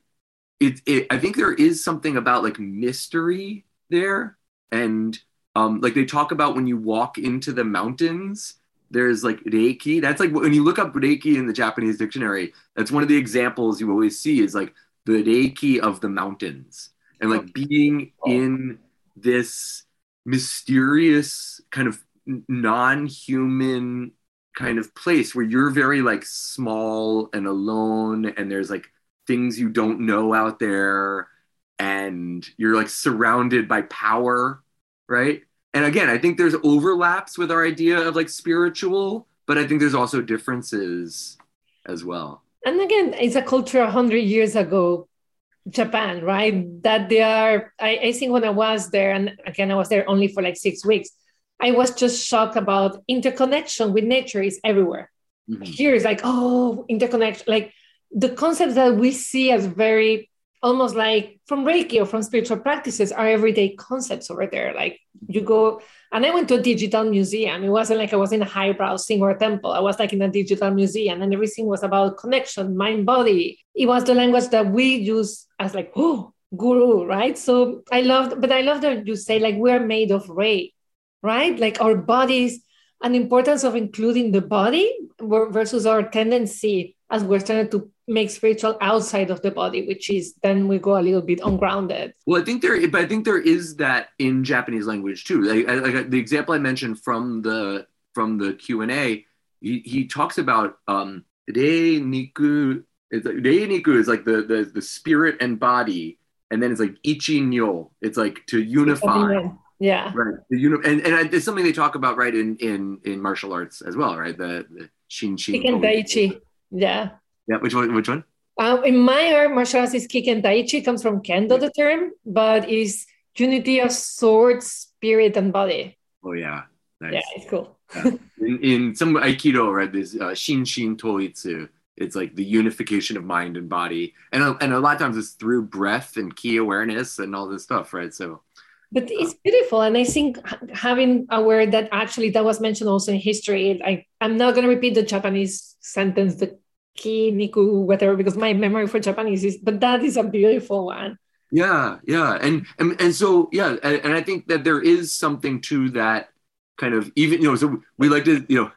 Speaker 2: it, it i think there is something about like mystery there. And um like they talk about when you walk into the mountains there's like reiki. That's like when you look up reiki in the japanese dictionary that's one of the examples you always see is like the reiki of the mountains and like oh. being oh. in this mysterious kind of non-human kind of place where you're very like small and alone and there's like things you don't know out there and you're like surrounded by power right? And again i think there's overlaps with our idea of like spiritual but i think there's also differences as well
Speaker 1: and again, it's a culture 100 years ago, Japan, right? That they are, I, I think when I was there, and again, I was there only for like six weeks, I was just shocked about interconnection with nature is everywhere. Mm-hmm. Here is like, oh, interconnection, like the concepts that we see as very almost like from Reiki or from spiritual practices are everyday concepts over there. Like you go, and I went to a digital museum. It wasn't like I was in a highbrow thing or temple. I was like in a digital museum, and everything was about connection, mind, body. It was the language that we use as like, oh, guru, right? So I loved, but I love that you say like we're made of ray, right? Like our bodies, and importance of including the body versus our tendency as we're trying to make spiritual outside of the body, which is then we go a little bit ungrounded.
Speaker 2: Well, I think there, but I think there is that in Japanese language too. Like, like the example I mentioned from the from the Q and A, he, he talks about um, rei niku. It's like, rei niku is like the, the the spirit and body, and then it's like ichi nyo. It's like to unify.
Speaker 1: Yeah.
Speaker 2: Right. The uni- and and it's something they talk about right in in in martial arts as well, right? The, the shin shin.
Speaker 1: Daichi. Yeah.
Speaker 2: Yeah, which one? Which one?
Speaker 1: Um, in my art, martial arts is Kiken Daichi, comes from Kendo, the term, but is unity of sword, spirit, and body.
Speaker 2: Oh yeah,
Speaker 1: nice. Yeah, it's cool.
Speaker 2: Yeah. In, in some Aikido, right, there's uh, Shin Shin Toitsu. It's like the unification of mind and body, and a, and a lot of times it's through breath and ki awareness and all this stuff, right? So,
Speaker 1: but it's beautiful and i think having aware that actually that was mentioned also in history like i'm not going to repeat the japanese sentence the ki niku whatever because my memory for japanese is but that is a beautiful one.
Speaker 2: Yeah yeah and and, and so yeah and, and i think that there is something to that kind of even you know so we like to you know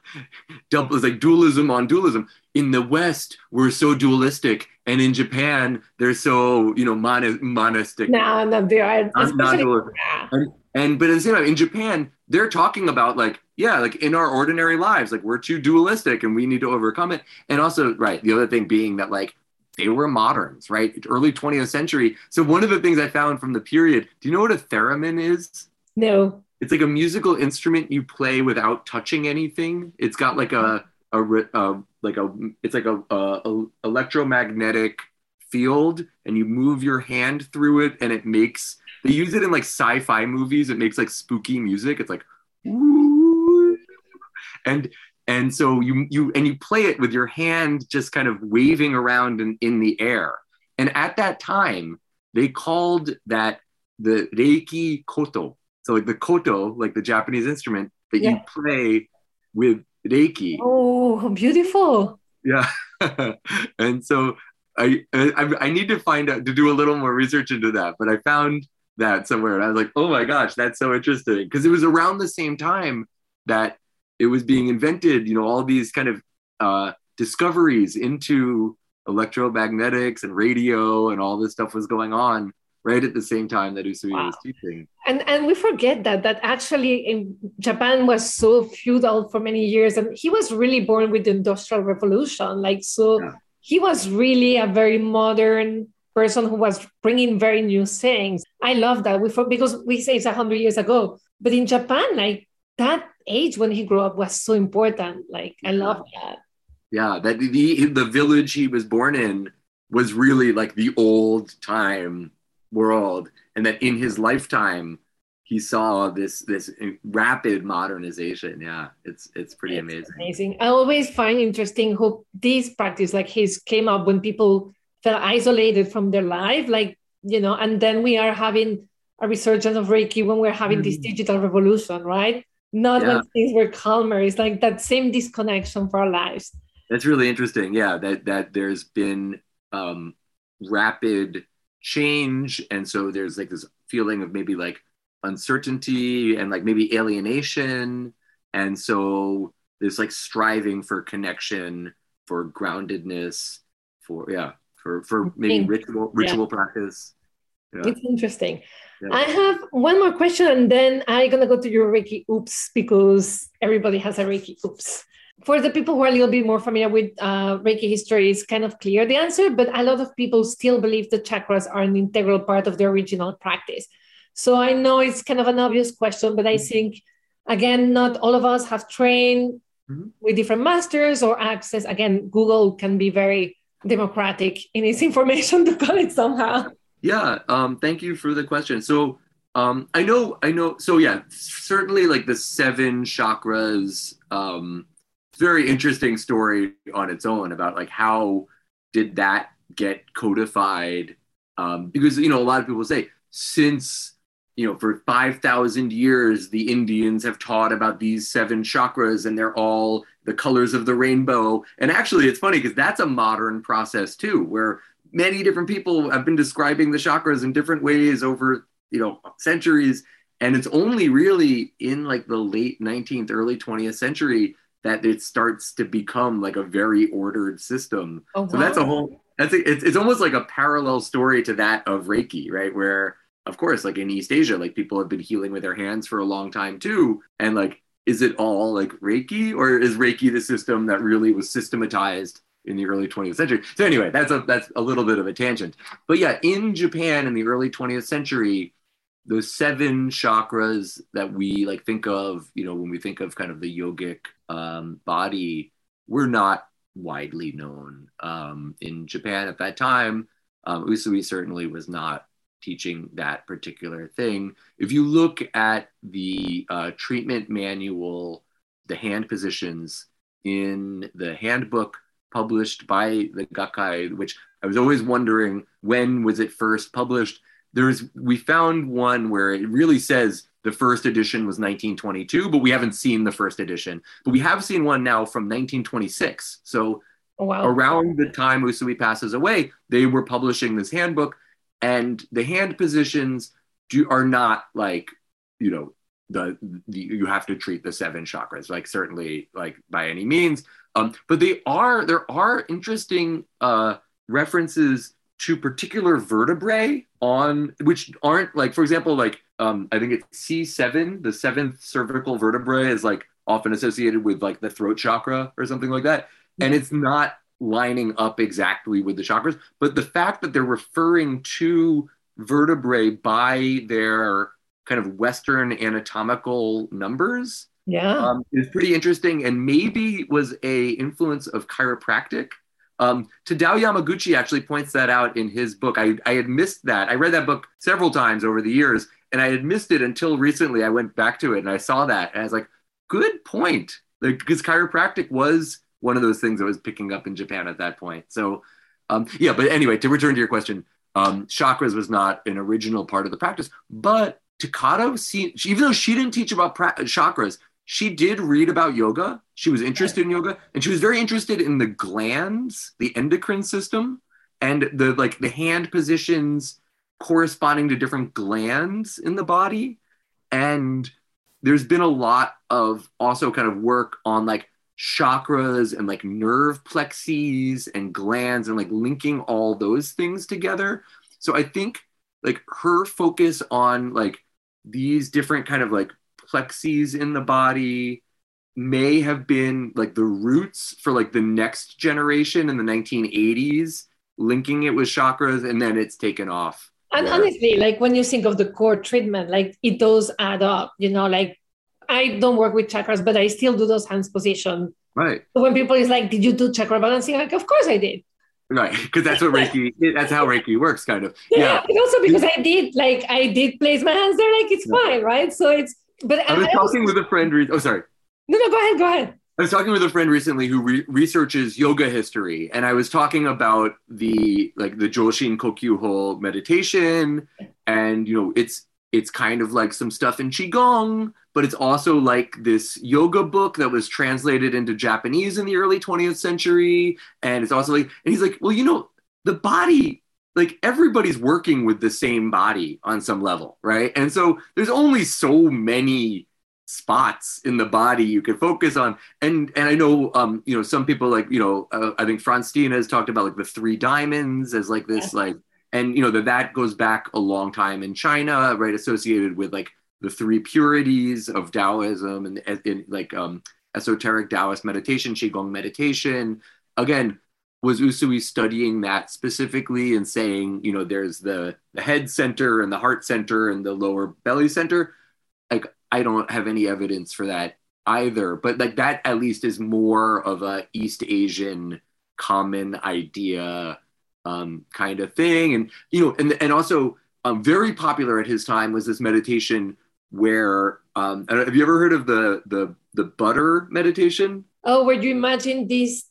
Speaker 2: double it's like dualism on dualism. In the west we're so dualistic and in japan they're so you know mon- monistic.
Speaker 1: No no they are
Speaker 2: not, not yeah. and, and but at the same time in japan they're talking about like yeah like in our ordinary lives like we're too dualistic and we need to overcome it and also right the other thing being that like they were moderns right early 20th century so one of the things i found from the period do you know what a theremin is
Speaker 1: no
Speaker 2: it's like a musical instrument you play without touching anything. It's got like a a, a like a it's like a, a, a electromagnetic field, and you move your hand through it, and it makes. They use it in like sci-fi movies. It makes like spooky music. It's like, and and so you you and you play it with your hand just kind of waving around in, in the air. And at that time, they called that the reiki koto, so like the koto, like the Japanese instrument that yeah. you play with reiki.
Speaker 1: Oh, beautiful!
Speaker 2: Yeah, and so I, I I need to find out to do a little more research into that, but I found that somewhere and I was like, oh my gosh, that's so interesting because it was around the same time that it was being invented. You know, all these kind of uh, discoveries into electromagnetics and radio and all this stuff was going on right at the same time that Usui wow. was teaching.
Speaker 1: And and we forget that that actually in Japan was so feudal for many years, and he was really born with the Industrial Revolution. Like so, yeah. he was really a very modern person who was bringing very new things. I love that we for, because we say it's hundred years ago, but in Japan, like that age when he grew up was so important. Like I love that.
Speaker 2: Yeah, that the the village he was born in was really like the old time world and that in his lifetime he saw this this rapid modernization yeah it's it's pretty it's amazing
Speaker 1: amazing i always find interesting how this practice like his came up when people felt isolated from their life like you know and then we are having a resurgence of reiki when we're having mm. this digital revolution right not yeah. when things were calmer. It's like that same disconnection for our lives.
Speaker 2: That's really interesting. Yeah that that there's been um rapid change. And so there's like this feeling of maybe like uncertainty and like maybe alienation. And so there's like striving for connection for groundedness for yeah for for maybe ritual ritual yeah. practice
Speaker 1: yeah. it's interesting yeah. i have one more question and then i'm gonna go to your reiki oops because everybody has a reiki oops for the people who are a little bit more familiar with uh, Reiki history, it's kind of clear the answer, but a lot of people still believe the chakras are an integral part of the original practice. So I know it's kind of an obvious question, but I mm-hmm. think, again, not all of us have trained mm-hmm. with different masters or access. Again, Google can be very democratic in its information to call it somehow.
Speaker 2: Yeah, um, thank you for the question. So um, I know, I know. So yeah, certainly like the seven chakras. Um, very interesting story on its own about like how did that get codified um, because you know a lot of people say since you know for 5000 years the indians have taught about these seven chakras and they're all the colors of the rainbow and actually it's funny because that's a modern process too where many different people have been describing the chakras in different ways over you know centuries and it's only really in like the late 19th early 20th century that it starts to become like a very ordered system. Oh, wow. So that's a whole that's a, it's, it's almost like a parallel story to that of Reiki, right? Where of course, like in East Asia, like people have been healing with their hands for a long time too. And like, is it all like Reiki or is Reiki the system that really was systematized in the early 20th century? So anyway, that's a that's a little bit of a tangent. But yeah, in Japan in the early 20th century, those seven chakras that we like think of, you know, when we think of kind of the yogic um, body, were not widely known um, in Japan at that time. Um, Usui certainly was not teaching that particular thing. If you look at the uh, treatment manual, the hand positions in the handbook published by the Gakkai, which I was always wondering when was it first published there's we found one where it really says the first edition was 1922, but we haven't seen the first edition. But we have seen one now from 1926. So
Speaker 1: Oh, wow.
Speaker 2: around the time Usui passes away, they were publishing this handbook, and the hand positions do are not like you know the, the you have to treat the seven chakras like certainly like by any means, um, but they are there are interesting uh, references to particular vertebrae on which aren't like for example like um, I think it's C7 the seventh cervical vertebrae is like often associated with like the throat chakra or something like that. And it's not lining up exactly with the chakras but the fact that they're referring to vertebrae by their kind of western anatomical numbers
Speaker 1: yeah.
Speaker 2: um, is pretty interesting and maybe was a influence of chiropractic um, Tadao Yamaguchi actually points that out in his book. I, I had missed that. I read that book several times over the years, and I had missed it until recently. I went back to it and I saw that, and I was like, "Good point." Like, because chiropractic was one of those things that was picking up in Japan at that point. So, um, yeah. But anyway, to return to your question, um, chakras was not an original part of the practice, but Takata, see, even though she didn't teach about pra- chakras, she did read about yoga. She was interested in yoga, and she was very interested in the glands, the endocrine system, and the like the hand positions corresponding to different glands in the body. And there's been a lot of also kind of work on like chakras and like nerve plexes and glands and like linking all those things together. So I think like her focus on like these different kind of like plexes in the body may have been like the roots for like the next generation in the 1980s linking it with chakras and then it's taken off
Speaker 1: And honestly, like when you think of the core treatment, like it does add up, you know, like I don't work with chakras, but I still do those hands position.
Speaker 2: right
Speaker 1: When people is like, did you do chakra balancing? Like, of course I did.
Speaker 2: right because that's what reiki that's how reiki works kind of
Speaker 1: Yeah.
Speaker 2: yeah
Speaker 1: And also because I did, like I did place my hands there, like it's
Speaker 2: Yeah.
Speaker 1: fine, right? So it's but
Speaker 2: i was
Speaker 1: I
Speaker 2: talking with a friend re- oh sorry
Speaker 1: No, no, go ahead, go ahead.
Speaker 2: I was talking with a friend recently who re- researches yoga history, and I was talking about the like the Joshin Kokyuho meditation, and you know it's it's kind of like some stuff in qigong, but it's also like this yoga book that was translated into Japanese in the early 20th century, and it's also like, and he's like, well, you know, the body. Like everybody's working with the same body on some level, right? And so there's only so many spots in the body you can focus on. And and i know um you know some people like you know uh, i think Frans Stiene has talked about like the three diamonds as like this like and you know that that goes back a long time in china right associated with like the three purities of taoism and, and like um esoteric taoist meditation qigong meditation. Again was Usui studying that specifically and saying, you know, there's the the head center and the heart center and the lower belly center? Like, I don't have any evidence for that either. But like that at least is more of a East Asian common idea um, kind of thing. And you know, and and also um, very popular at his time was this meditation where um, have you ever heard of the the the butter meditation?
Speaker 1: Oh, where you imagine this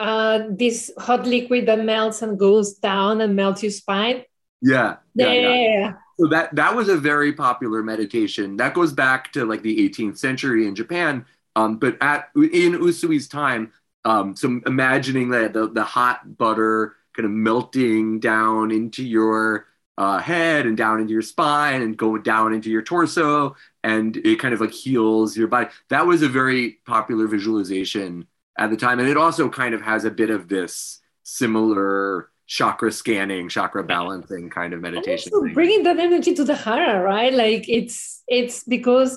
Speaker 1: uh this hot liquid that melts and goes down and melts your spine?
Speaker 2: Yeah,
Speaker 1: Yeah, yeah, yeah.
Speaker 2: So that that was a very popular meditation. That goes back to like the 18th century in Japan. Um, but at in Usui's time, um, so imagining that the, the hot butter kind of melting down into your uh, head and down into your spine and going down into your torso, and it kind of like heals your body. That was a very popular visualization at the time, and it also kind of has a bit of this similar chakra scanning, chakra balancing kind of
Speaker 1: And
Speaker 2: meditation.
Speaker 1: also
Speaker 2: thing.
Speaker 1: bringing that energy to the hara, right? Like it's it's because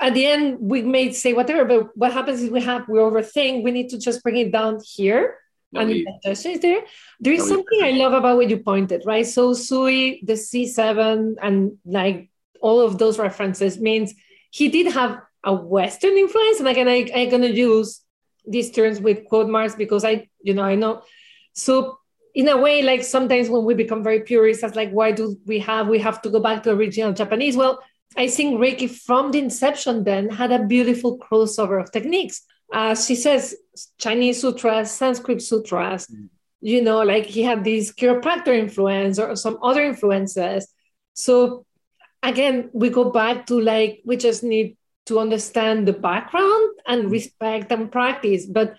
Speaker 1: at the end we may say whatever, but what happens is we have we overthink. We need to just bring it down here,
Speaker 2: No,
Speaker 1: and the digestion is there. There is
Speaker 2: No,
Speaker 1: something I love about what you pointed, right? So Sui, the C7, and like all of those references means he did have a Western influence. And again, I, I'm gonna use these terms with quote marks because I, you know, I know. So in a way, like sometimes when we become very purist, that's like, why do we have we have to go back to original Japanese? Well, I think Reiki from the inception then had a beautiful crossover of techniques. Uh, she says Chinese sutras, Sanskrit sutras,
Speaker 2: Mm.
Speaker 1: you know, like he had these chiropractor influence or some other influences. So again, we go back to like, we just need to understand the background and mm-hmm. respect and practice. But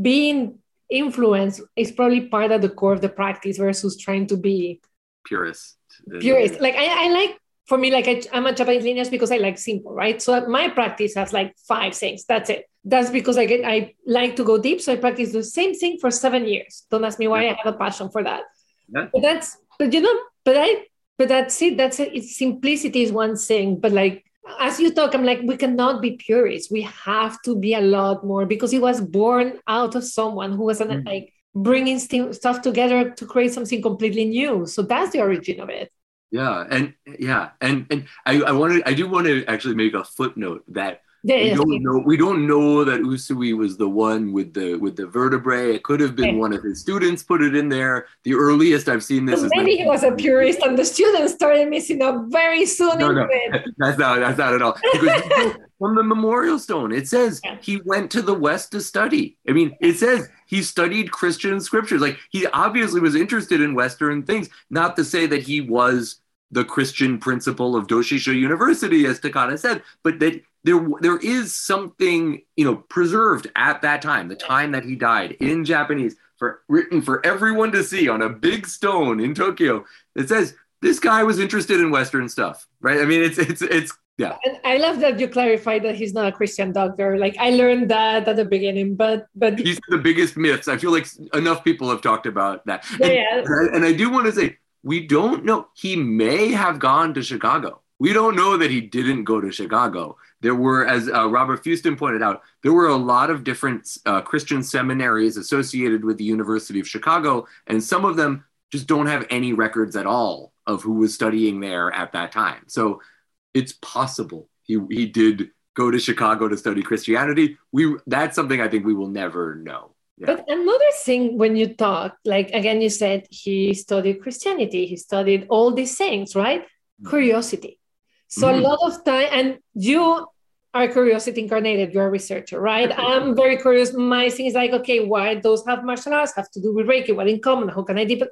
Speaker 1: being influenced is probably part of the core of the practice versus trying to be
Speaker 2: purist.
Speaker 1: Purist. Like I, I like for me, like I, am a Japanese lineage because I like simple, right? So my practice has like five things. That's it. That's because I get I like to go deep. So I practice the same thing for seven years. Don't ask me why yeah. I have a passion for that. Yeah. But that's but you know, but I but that's it. That's it. It's simplicity is one thing, but like as you talk, I'm like, we cannot be purists. We have to be a lot more because it was born out of someone who was an, mm. like bringing st- stuff together to create something completely new. So that's the origin of it.
Speaker 2: Yeah, and yeah, and and I, I wanted I do want to actually make a footnote that we don't know we don't know that Usui was the one with the with the vertebrae. It could have been yeah. one of his students put it in there. The earliest I've seen this
Speaker 1: is maybe he was a purist and the students started missing up very soon
Speaker 2: no, no, That's not that's not at all. Because from the memorial stone, it says he went to the west to study. I mean, it says he studied Christian scriptures. Like he obviously was interested in Western things. Not to say that he was the Christian principal of Doshisha University, as Takata said, but that there there is something you know preserved at that time, the time that he died in Japanese, for written for everyone to see on a big stone in Tokyo. It says this guy was interested in Western stuff, right? I mean, it's it's it's yeah.
Speaker 1: And I love that you clarified that he's not a Christian doctor. Like I learned that at the beginning, but but
Speaker 2: he's the biggest myths. I feel like enough people have talked about that.
Speaker 1: Yeah, and, yeah.
Speaker 2: and I, and I do want to say we don't know. He may have gone to Chicago. We don't know that he didn't go to Chicago. There were, as uh, Robert Fueston pointed out, there were a lot of different uh, Christian seminaries associated with the University of Chicago, and some of them just don't have any records at all of who was studying there at that time. So it's possible he, he did go to Chicago to study Christianity. We that's something I think we will never know.
Speaker 1: But another thing, when you talk, like again, you said he studied Christianity, he studied all these things, right? Mm-hmm. Curiosity. So mm-hmm. a lot of time, and you are curiosity incarnated. You're a researcher, right? I'm very curious. My thing is like, okay, why those have martial arts have to do with Reiki? What in common? How can I deepen?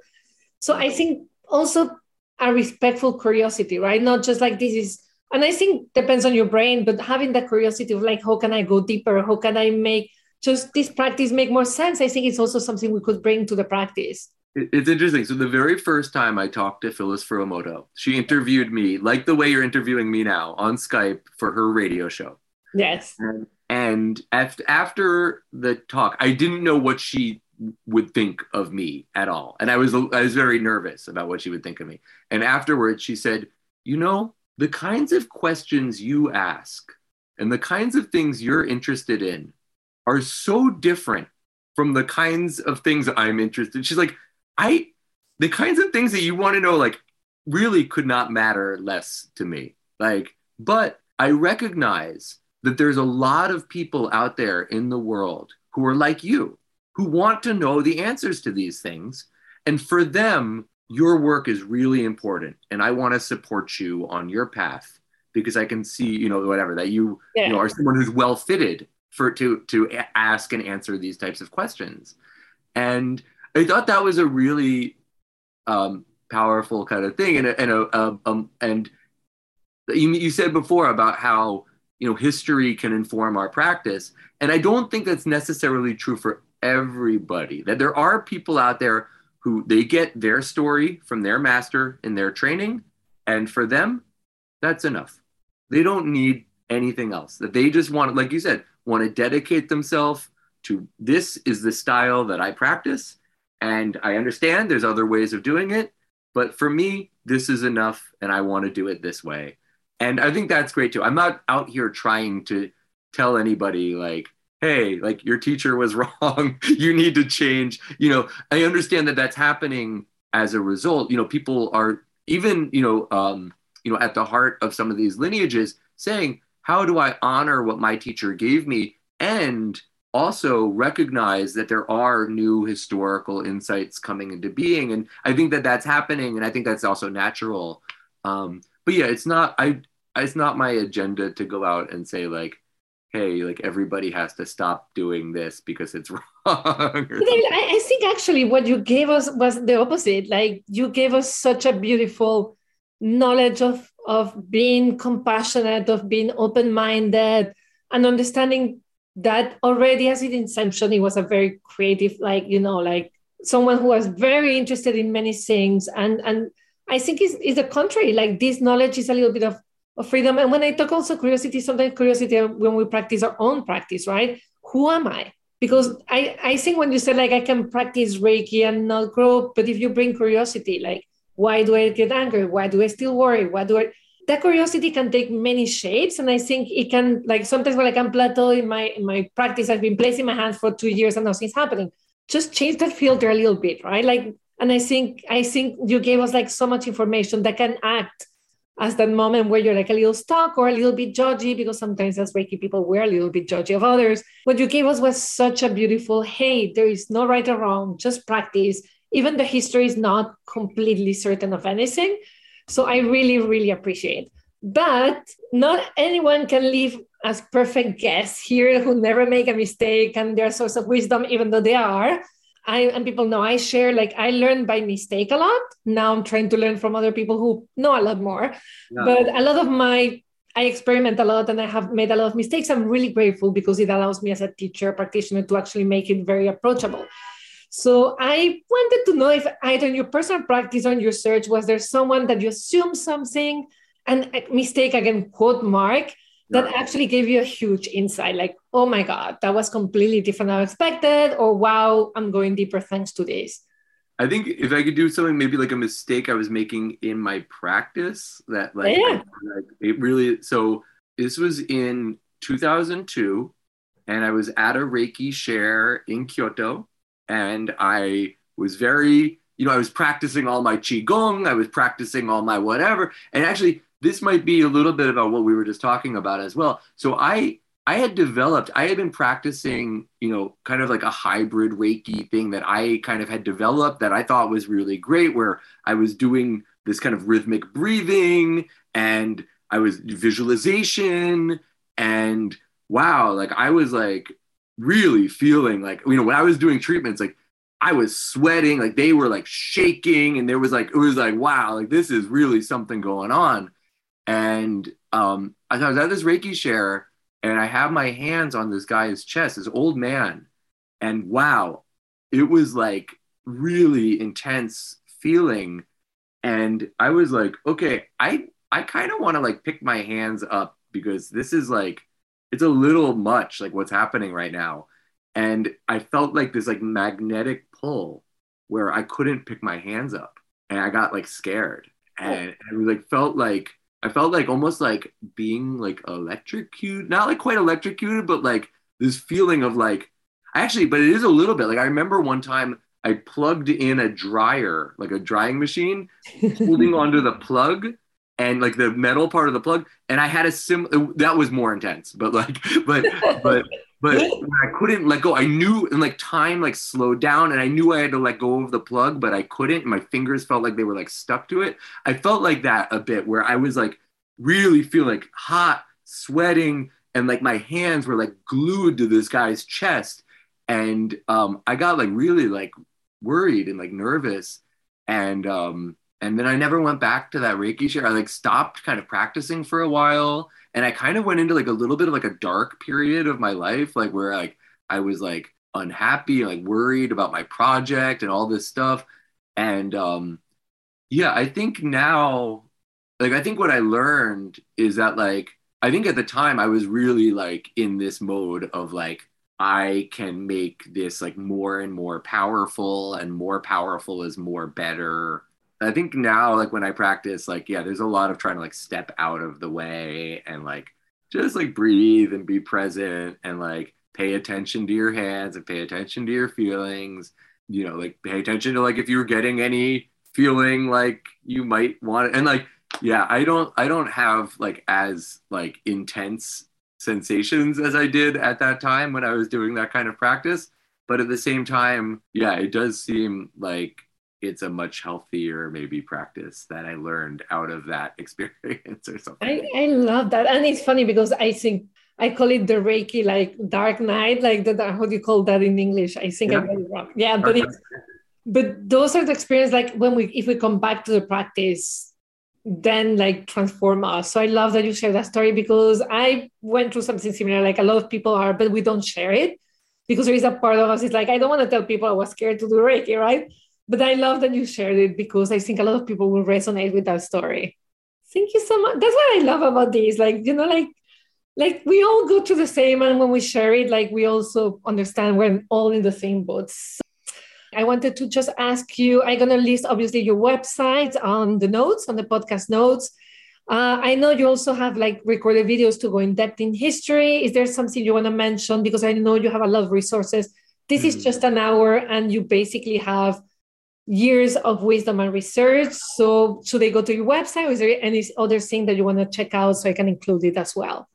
Speaker 1: So I think also a respectful curiosity, right? Not just like this is, and I think depends on your brain, but having that curiosity of like, how can I go deeper? How can I make just this practice make more sense, I think it's also something we could bring to the practice.
Speaker 2: It's interesting. So the very first time I talked to Phyllis Furumoto, she interviewed me like the way you're interviewing me now on Skype for her radio show.
Speaker 1: Yes.
Speaker 2: And, and after the talk, I didn't know what she would think of me at all, and I was I was very nervous about what she would think of me. And afterwards, she said, "You know, the kinds of questions you ask and the kinds of things you're interested in are so different from the kinds of things I'm interested. She's like, I the kinds of things that you want to know, like, really could not matter less to me. Like, but I recognize that there's a lot of people out there in the world who are like you, who want to know the answers to these things. And for them, your work is really important. And I want to support you on your path because I can see, you know, whatever that you, yeah. you know, are someone who's well fitted for to to ask and answer these types of questions and i thought that was a really um, powerful kind of thing and and a, um, um, and you, you said before about how you know history can inform our practice. And i don't think that's necessarily true for everybody that there are people out there who they get their story from their master in their training. And for them that's enough. They don't need anything else that they just want like you said want to dedicate themselves to this is the style that I practice. And I understand there's other ways of doing it. But for me, this is enough and I want to do it this way. And I think that's great too. I'm not out here trying to tell anybody like, hey, like your teacher was wrong. you need to change. You know, I understand that that's happening as a result. You know, people are even, you know, um, you know, at the heart of some of these lineages saying, how do I honor what my teacher gave me and also recognize that there are new historical insights coming into being. And i think that that's happening and i think that's also natural. Um, but yeah it's not i it's not my agenda to go out and say like hey like everybody has to stop doing this because it's wrong
Speaker 1: I, I think actually what you gave us was the opposite. Like you gave us such a beautiful knowledge of of being compassionate, of being open-minded, and understanding that already as its inception, he was a very creative, like, you know, like someone who was very interested in many things. And and I think it's, it's the contrary. Like this knowledge is a little bit of, of freedom. And when I talk also curiosity, sometimes curiosity when we practice our own practice, right? Who am I? Because I, I think when you say like I can practice Reiki and not grow, but if you bring curiosity, like why do I get angry? Why do I still worry? Why do I that curiosity can take many shapes and i think it can like sometimes when i can plateau in my in my practice i've been placing my hands for two years and nothing's happening. Just change that filter a little bit right? Like and i think i think you gave us like so much information that can act as that moment where you're like a little stuck or a little bit judgy because sometimes as reiki people we're a little bit judgy of others. What you gave us was such a beautiful hey there is no right or wrong just practice. Even the history is not completely certain of anything so I really, really appreciate. But not anyone can live as perfect guests here who never make a mistake and they're source of wisdom, even though they are. I and people know I share like I learn by mistake a lot. Now I'm trying to learn from other people who know a lot more. Yeah. But a lot of my I experiment a lot and I have made a lot of mistakes. I'm really grateful because it allows me as a teacher practitioner to actually make it very approachable. So I wanted to know if either in your personal practice or in your search, was there someone that you assumed something and mistake again, quote Mark, that yeah. actually gave you a huge insight like, oh my God, that was completely different than I expected, or wow, I'm going deeper thanks to this.
Speaker 2: I think if I could do something, maybe like a mistake I was making in my practice that like, yeah. Like it really, so this was in 2002 and I was at a Reiki share in Kyoto and I was very, you know, I was practicing all my qigong, I was practicing all my whatever, and actually, this might be a little bit about what we were just talking about as well. So I I had developed, I had been practicing, you know, kind of like a hybrid Reiki thing that I kind of had developed that I thought was really great, where I was doing this kind of rhythmic breathing and I was visualization and wow, like I was like really feeling like you know when I was doing treatments like I was sweating like they were like shaking and there was like it was like wow like this is really something going on. And um I was at this Reiki share and I have my hands on this guy's chest this old man. And wow it was like really intense feeling. And I was like okay I I kind of want to like pick my hands up because this is like it's a little much like what's happening right now. And i felt like this like magnetic pull where i couldn't pick my hands up and i got like scared. Oh. And, and it like felt like i felt like almost like being like electrocuted not like quite electrocuted but like this feeling of like actually but it is a little bit like i remember one time i plugged in a dryer like a drying machine holding onto the plug and like the metal part of the plug and i had a sim that was more intense but like but but but i couldn't let go i knew and like time like slowed down and i knew i had to let go of the plug but i couldn't my fingers felt like they were like stuck to it. I felt like that a bit where i was like really feeling like hot sweating and like my hands were like glued to this guy's chest and um i got like really like worried and like nervous and um and then I never went back to that Reiki share. I like stopped kind of practicing for a while, and I kind of went into like a little bit of like a dark period of my life, like where like I was like unhappy, like worried about my project and all this stuff. And um, yeah, I think now, like I think what I learned is that like I think at the time I was really like in this mode of like I can make this like more and more powerful, and more powerful is more better I think now, like when I practice, like, yeah, there's a lot of trying to like step out of the way and like just like breathe and be present and like pay attention to your hands and pay attention to your feelings. You know, like pay attention to like if you're getting any feeling like you might want it. And like, yeah, I don't, I don't have like as like intense sensations as I did at that time when I was doing that kind of practice. But at the same time, yeah, it does seem like it's a much healthier maybe practice that I learned out of that experience or something.
Speaker 1: I, I love that. And it's funny because I think I call it the Reiki like dark night, like the how do you call that in English? I think yeah. I got it wrong. Yeah, but it's but those are the experiences like when we if we come back to the practice, then like transform us. So I love that you share that story because I went through something similar, like a lot of people are, but we don't share it because there is a part of us is like, I don't want to tell people I was scared to do Reiki, right? But I love that you shared it because I think a lot of people will resonate with that story. Thank you so much. That's what I love about this. Like, you know, like like we all go to the same and when we share it, like we also understand we're all in the same boat. So I wanted to just ask you, I'm gonna list obviously your website on the notes, on the podcast notes. Uh, I know you also have like recorded videos to go in depth in history. Is there something you want to mention? Because I know you have a lot of resources. This mm. is just an hour, and you basically have years of wisdom and research. So, should they go to your website, or is there any other thing that you want to check out so I can include it as well?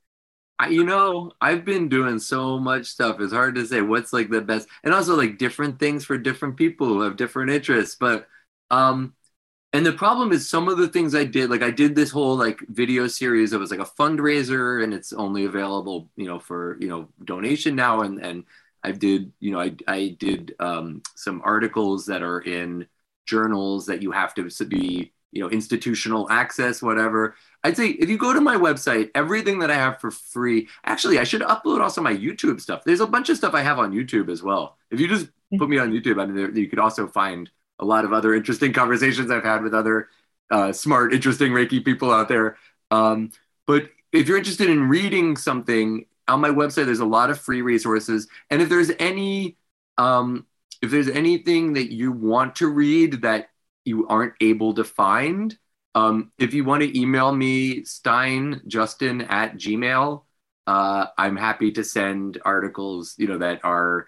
Speaker 2: You know, I've been doing so much stuff. It's hard to say what's like the best, and also like different things for different people who have different interests. But um, and the problem is some of the things I did, like I did this whole like video series that was like a fundraiser and it's only available, you know, for, you know, donation now. And, and I did, you know, I, I did um, some articles that are in journals that you have to be, you know, institutional access, whatever. I'd say if you go to my website, everything that I have for free, actually, I should upload also my YouTube stuff. There's a bunch of stuff I have on YouTube as well. If you just put me on YouTube, I mean, there, you could also find a lot of other interesting conversations I've had with other uh, smart, interesting Reiki people out there. Um, but if you're interested in reading something on my website, there's a lot of free resources. And if there's any, um, if there's anything that you want to read that you aren't able to find, um, if you want to email me, Stein Justin at Gmail, uh, I'm happy to send articles, you know, that are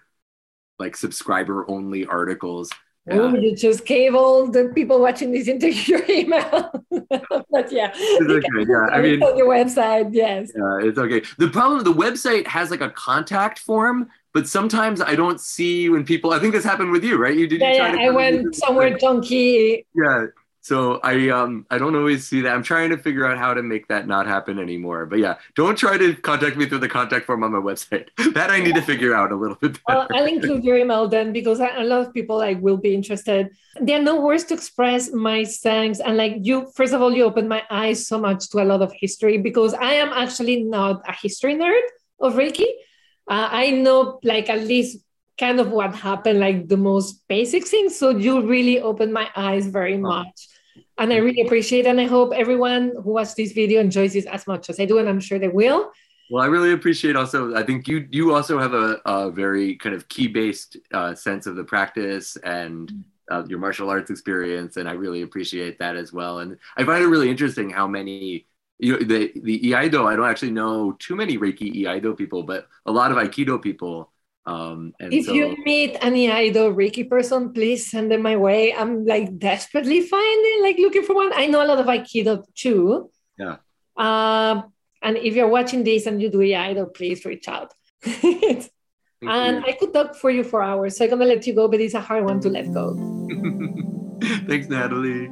Speaker 2: like subscriber only articles.
Speaker 1: Yeah. Oh, you just gave all the people watching this interview your email. but yeah,
Speaker 2: it's okay. Yeah, I mean,
Speaker 1: on your website, yes.
Speaker 2: Yeah, it's okay. The problem, the website has like a contact form, but sometimes I don't see when people. I think this happened with you, right? You did.
Speaker 1: Yeah, you yeah I went somewhere junky.
Speaker 2: Yeah, so I um I don't always see that. I'm trying to figure out how to make that not happen anymore. But yeah, don't try to contact me through the contact form on my website. that I need to figure out a little bit
Speaker 1: better. Well, I'll include your email then because a lot of people like will be interested. There are no words to express my thanks. And like you, first of all, you opened my eyes so much to a lot of history because I am actually not a history nerd of Reiki. Uh, I know like at least kind of what happened, like the most basic things. So you really opened my eyes very much and I really appreciate it. And I hope everyone who watched this video enjoys this as much as I do, and I'm sure they will.
Speaker 2: Well, I really appreciate also. I think you you also have a, a very kind of ki based uh, sense of the practice and uh, your martial arts experience, and I really appreciate that as well. And I find it really interesting how many you know, the the Iaido. I don't actually know too many Reiki Iaido people, but a lot of Aikido people um,
Speaker 1: if so, you meet any Iaido Reiki person, please send them my way. I'm like desperately finding, like looking for one. I know a lot of Aikido too.
Speaker 2: Yeah.
Speaker 1: Um, and if you're watching this and you do Iaido, please reach out. and you. I could talk for you for hours, so I'm gonna let you go, but it's a hard one to let go.
Speaker 2: Thanks, Natalie.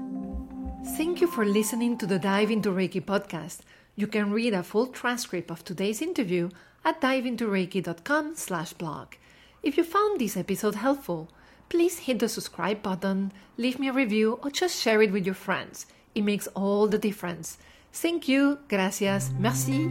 Speaker 1: Thank you for listening to the Dive into Reiki podcast. You can read a full transcript of today's interview at diveintoreiki.com slash blog. If you found this episode helpful, please hit the subscribe button, leave me a review, or just share it with your friends. It makes all the difference. Thank you, gracias, merci.